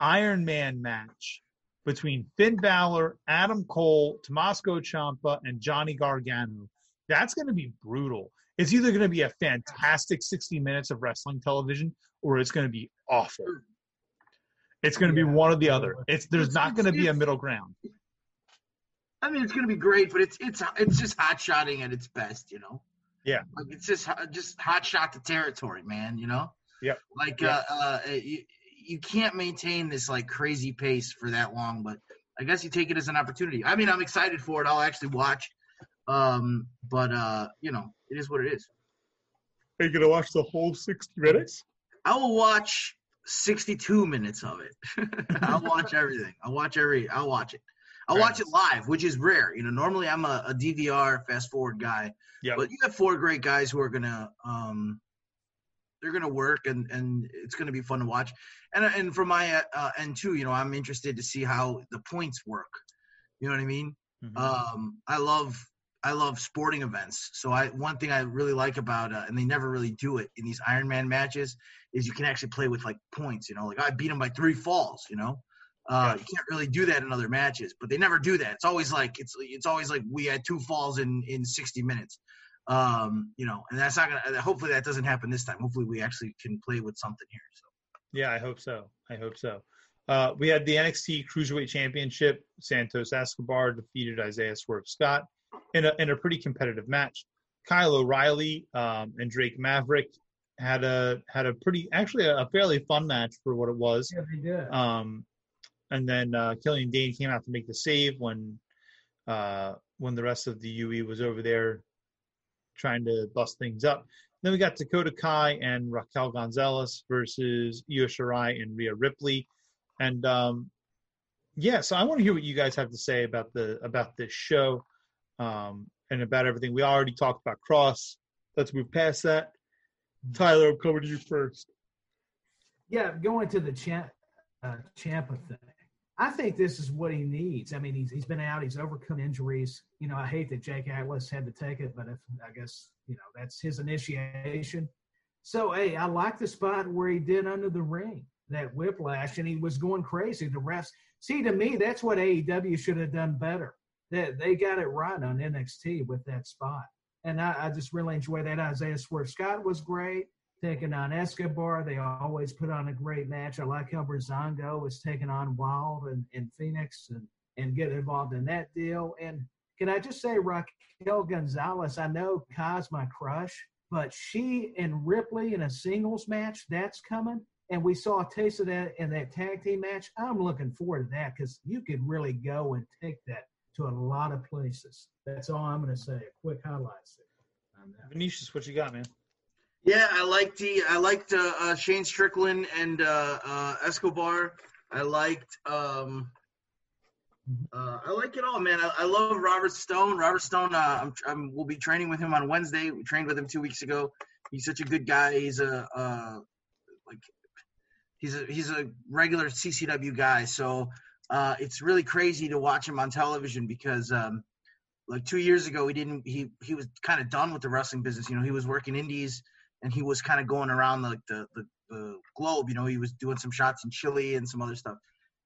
Iron Man match between Finn Balor, Adam Cole, Tommaso Ciampa, and Johnny Gargano. That's going to be brutal. It's either going to be a fantastic 60 minutes of wrestling television or it's going to be awful. It's going to yeah. be one or the other. It's there's it's, not going to be a middle ground. I mean, it's going to be great, but it's it's it's just hot shotting at its best, you know. Yeah. Like it's just just hot shot the territory, man. You know. Yeah. Like uh, uh, you can't maintain this like crazy pace for that long, but I guess you take it as an opportunity. I mean, I'm excited for it. I'll actually watch. Um, but uh, you know, it is what it is. Are you gonna watch the whole 60 minutes? I will watch 62 minutes of it. I'll watch everything. I'll watch every. I'll watch it. I'll watch it live, which is rare. You know, normally I'm a, a DVR fast forward guy. Yeah. But you have four great guys who are gonna um, they're going to work and and it's going to be fun to watch and and from my uh, end too you know i'm interested to see how the points work you know what i mean mm-hmm. um i love i love sporting events so i one thing i really like about uh, and they never really do it in these iron man matches is you can actually play with like points you know like i beat him by three falls you know uh, you can't really do that in other matches, but they never do that. It's always like it's it's always like we had two falls in in 60 minutes. Um, you know, and that's not gonna. Hopefully, that doesn't happen this time. Hopefully, we actually can play with something here. So. Yeah, I hope so. I hope so. Uh, we had the NXT Cruiserweight Championship. Santos Escobar defeated Isaiah Swerve Scott in a in a pretty competitive match. Kyle O'Reilly um, and Drake Maverick had a had a pretty actually a, a, fairly fun match for what it was. Yeah, they did. Um, and then uh, Killian Dain came out to make the save when uh, when the rest of the UE was over there trying to bust things up. Then we got Dakota Kai and Raquel Gonzalez versus Io Shirai and Rhea Ripley. And um, yeah, so I want to hear what you guys have to say about the about this show um, and about everything. We already talked about Kross. Let's move past that. Tyler, I'm coming to you first. Yeah, going to the champ uh, Ciampa thing. I think this is what he needs. I mean, he's he's been out, he's overcome injuries. You know, I hate that Jake Atlas had to take it, but if I guess you know that's his initiation. So hey, I like the spot where he did under the ring that whiplash, and he was going crazy. The refs see to me that's what AEW should have done better. That they, they got it right on NXT with that spot, and I, I just really enjoy that. Isaiah Swerve Scott was great taking on Escobar. They always put on a great match. I like how Breezango is taking on Wild and, and Phoenix and, and get involved in that deal. And can I just say, Raquel Gonzalez, I know Kai's my crush, but she and Ripley in a singles match, that's coming. And we saw a taste of that in that tag team match. I'm looking forward to that because you could really go and take that to a lot of places. That's all I'm going to say. A quick highlights. Venetius, what you got, man? Yeah, I liked the I liked uh, uh, Shane Strickland and uh, uh Escobar. I liked um, uh, I like it all, man. I, I, love Robert Stone. Robert Stone. Uh, I'm, I'm we'll be training with him on Wednesday. We trained with him two weeks ago. He's such a good guy. He's a like he's a he's a regular CCW guy. So it's really crazy to watch him on television because um, like two years ago, he didn't. He he was kind of done with the wrestling business. You know, he was working indies and he was kind of going around the, the the globe. You know, he was doing some shots in Chile and some other stuff.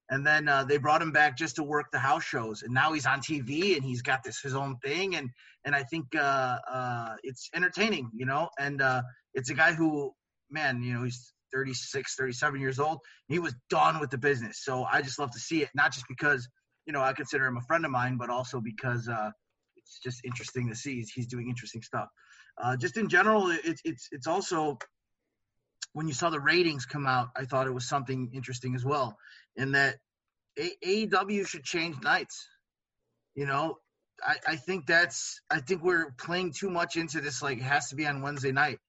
And then uh, they brought him back just to work the house shows, and now he's on TV and he's got this his own thing, and and I think uh, uh, it's entertaining, you know. And uh, it's a guy who, man, you know, he's 36, 37 years old. He was done with the business, so I just love to see it, not just because you know I consider him a friend of mine, but also because uh, it's just interesting to see he's doing interesting stuff. Uh, just in general, it's it's it's also when you saw the ratings come out, I thought it was something interesting as well, in that AEW should change nights. You know, I, I think that's I think we're playing too much into this. Like, it has to be on Wednesday night.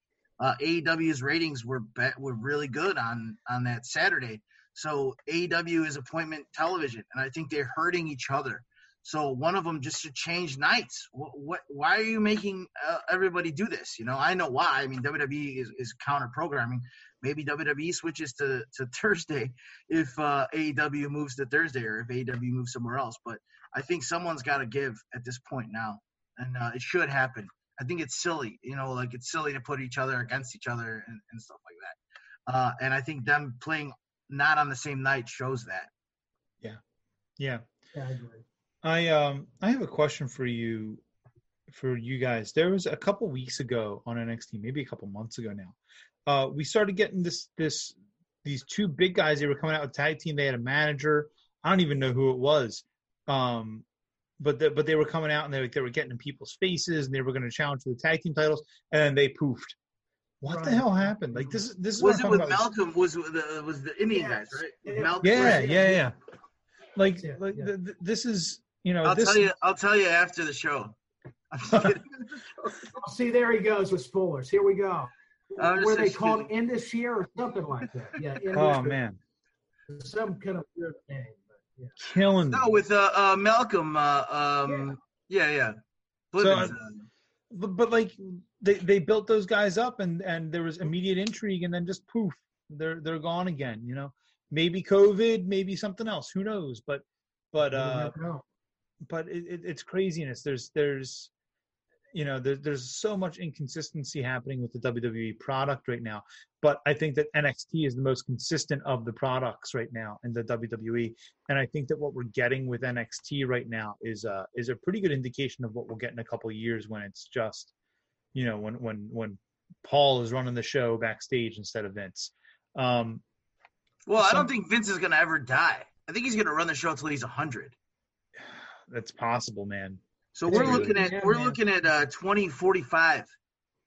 Uh, AEW's ratings were be- were really good on on that Saturday. So AEW is appointment television, and I think they're hurting each other. So one of them just should change nights. What? what why are you making uh, everybody do this? You know, I know why. I mean, WWE is, is counter programming. Maybe WWE switches to, to Thursday if uh, AEW moves to Thursday, or if AEW moves somewhere else. But I think someone's got to give at this point now, and uh, it should happen. I think it's silly, you know, like it's silly to put each other against each other and, and stuff like that. Uh, and I think them playing not on the same night shows that. Yeah. Yeah. Yeah, I agree. I um I have a question for you for you guys. There was a couple weeks ago on NXT, maybe a couple months ago now. Uh we started getting this this these two big guys they were coming out with tag team. They had a manager. I don't even know who it was. Um but the, but they were coming out and they, they were getting in people's faces and they were going to challenge for the tag team titles and then they poofed. What right. the hell happened? Like this this is was it with Malcolm? Was the was the Indian yes. guys right? Malcolm, yeah, right? yeah, yeah. Like yeah, like yeah. The, the, this is you know, I'll this... tell you. I'll tell you after the show. See, there he goes with spoilers. Here we go. Were they called in this year or something like that? Yeah. oh man. Some kind of weird name. Yeah. Killing. No, with uh, uh Malcolm. Uh, um. Yeah, yeah. yeah. So, uh, but, but like they they built those guys up and and there was immediate intrigue and then just poof they're they're gone again. You know, maybe COVID, maybe something else. Who knows? But but uh but it, it, it's craziness. There's there's you know there, there's so much inconsistency happening with the WWE product right now. But I think that NXT is the most consistent of the products right now in the WWE, and I think that what we're getting with NXT right now is a is a pretty good indication of what we'll get in a couple of years when it's just you know when when when Paul is running the show backstage instead of Vince. Um, well, I don't think Vince is going to ever die. I think he's going to run the show until he's hundred that's possible, man. So we're looking at yeah, we're man. looking at uh 2045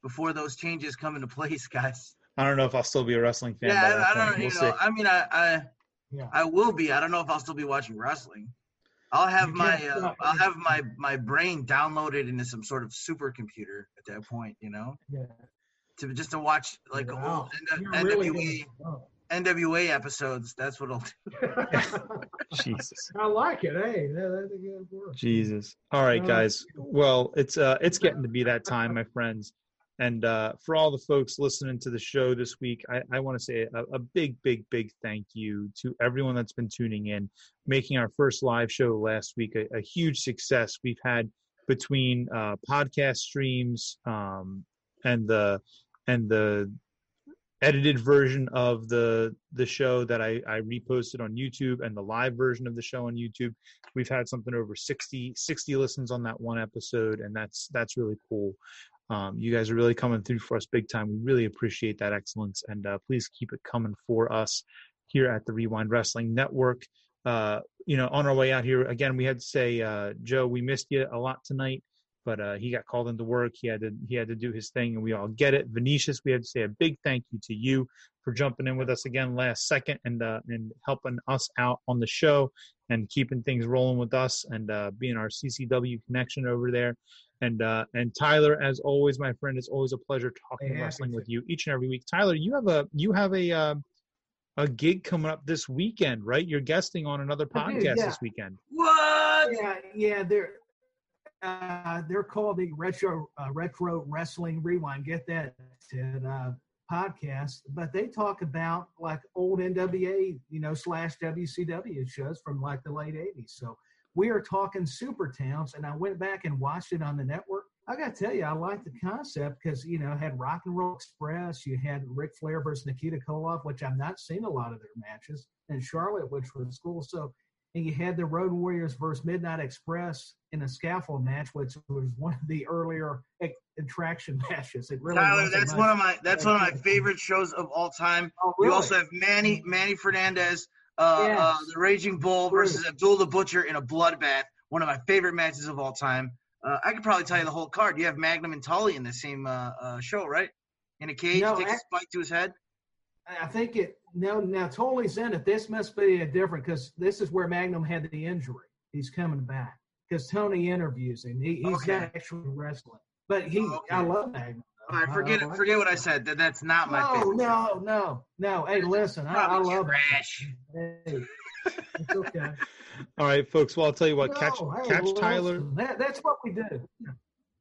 before those changes come into place, guys. I don't know if I'll still be a wrestling fan. Yeah, I, don't. We'll you know, see. I mean, I I, yeah. I will be. I don't know if I'll still be watching wrestling. I'll have my uh, I'll have my my brain downloaded into some sort of supercomputer at that point. You know. Yeah. To just to watch like wow. a whole NWA. Really NWA episodes. That's what I'll do. Jesus. I like it. Hey, Jesus. All right, uh, guys. Well, it's uh, it's getting to be that time, my friends. And uh, for all the folks listening to the show this week, I, I want to say a, a, big, big, big thank you to everyone that's been tuning in, making our first live show last week a, a huge success. We've had between uh, podcast streams um, and the and the edited version of the the show that I, I reposted on YouTube and the live version of the show on YouTube. We've had something over 60, 60 listens on that one episode, and that's that's really cool. Um, you guys are really coming through for us big time. We really appreciate that excellence, and uh, please keep it coming for us here at the WreWind Wrestling Network. Uh, you know, on our way out here again, we had to say, uh, Joe, we missed you a lot tonight but uh, he got called into work. He had to he had to do his thing, and we all get it. Venetius, we have to say a big thank you to you for jumping in with us again last second and uh, and helping us out on the show and keeping things rolling with us and uh, being our CCW connection over there. And uh, and Tyler, as always, my friend, it's always a pleasure talking hey, wrestling with you each and every week. Tyler, you have a you have a uh, a gig coming up this weekend, right? You're guesting on another podcast yeah. this weekend. What? Yeah, yeah. There, uh, they're called the Retro uh, Retro Wrestling Rewind. Get that uh, podcast. But they talk about like old NWA, you know, slash WCW shows from like the late '80s. So we are talking super towns, and I went back and watched it on the network. I got to tell you, I like the concept because you know had Rock and Roll Express, you had Ric Flair versus Nikita Koloff, which I've not seen a lot of their matches, and Charlotte, which was cool. So, and you had the Road Warriors versus Midnight Express in a scaffold match, which was one of the earlier attraction matches. It really Tyler, that's one of my that's one of my favorite shows of all time. Oh, really? We also have Manny Manny Fernandez, uh, yes. uh, the Raging Bull versus Abdul the Butcher in a bloodbath. One of my favorite matches of all time. Uh, I could probably tell you the whole card. You have Magnum and Tully in the same uh, uh, show, right? In a cage, no, takes I, a spike to his head. I think it now now Tully's in it. This must be a different because this is where Magnum had the injury. He's coming back because Tony interviews him. He, he's okay. not actually wrestling, but he. okay. I love Magnum. All right, forget it. Forget what I said. That that's not my no, favorite. No, no, no. Hey, listen, I, I love trash. It. Hey, it's okay. All right, folks. Well, I'll tell you what. Catch, hey, catch Tyler. That, that's what we do.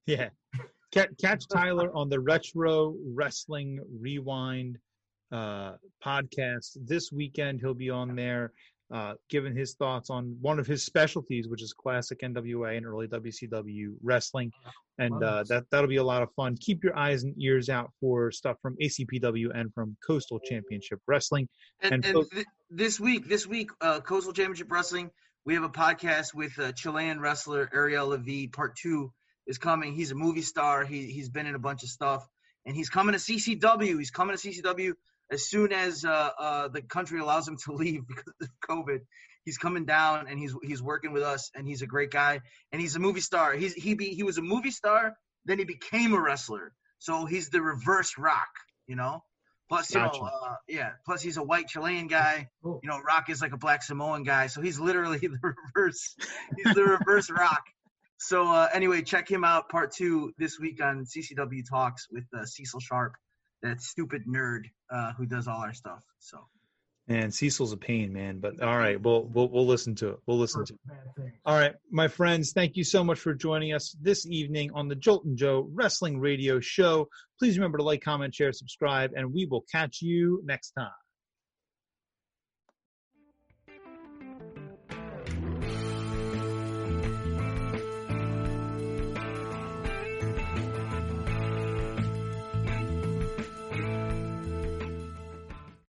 Yeah. Catch, catch Tyler on the Retro Wrestling Rewind uh, podcast this weekend. He'll be on there uh, giving his thoughts on one of his specialties, which is classic NWA and early WCW wrestling, and uh, that that'll be a lot of fun. Keep your eyes and ears out for stuff from ACPW and from Coastal Championship Wrestling. And, and, and th- this week, this week, uh, Coastal Championship Wrestling, we have a podcast with uh, Chilean wrestler Ariel Levy. Part two is coming. He's a movie star. He he's been in a bunch of stuff, and he's coming to CCW. He's coming to CCW as soon as uh, uh, the country allows him to leave because of COVID, he's coming down and he's he's working with us and he's a great guy and he's a movie star. He's he be he was a movie star, then he became a wrestler. So he's the reverse Rock, you know. Plus, you gotcha. know, uh, yeah. Plus, he's a white Chilean guy. You know, Rock is like a black Samoan guy, so he's literally the reverse. He's the reverse Rock. So uh, anyway, check him out. Part two this week on CCW Talks with uh, Cecil Sharp that stupid nerd uh, who does all our stuff. So. And Cecil's a pain, man. But all right, we'll we'll we'll listen to it. We'll listen to it. All right, my friends, thank you so much for joining us this evening on the Joltin' Joe Wrestling Radio Show. Please remember to like, comment, share, subscribe, and we will catch you next time.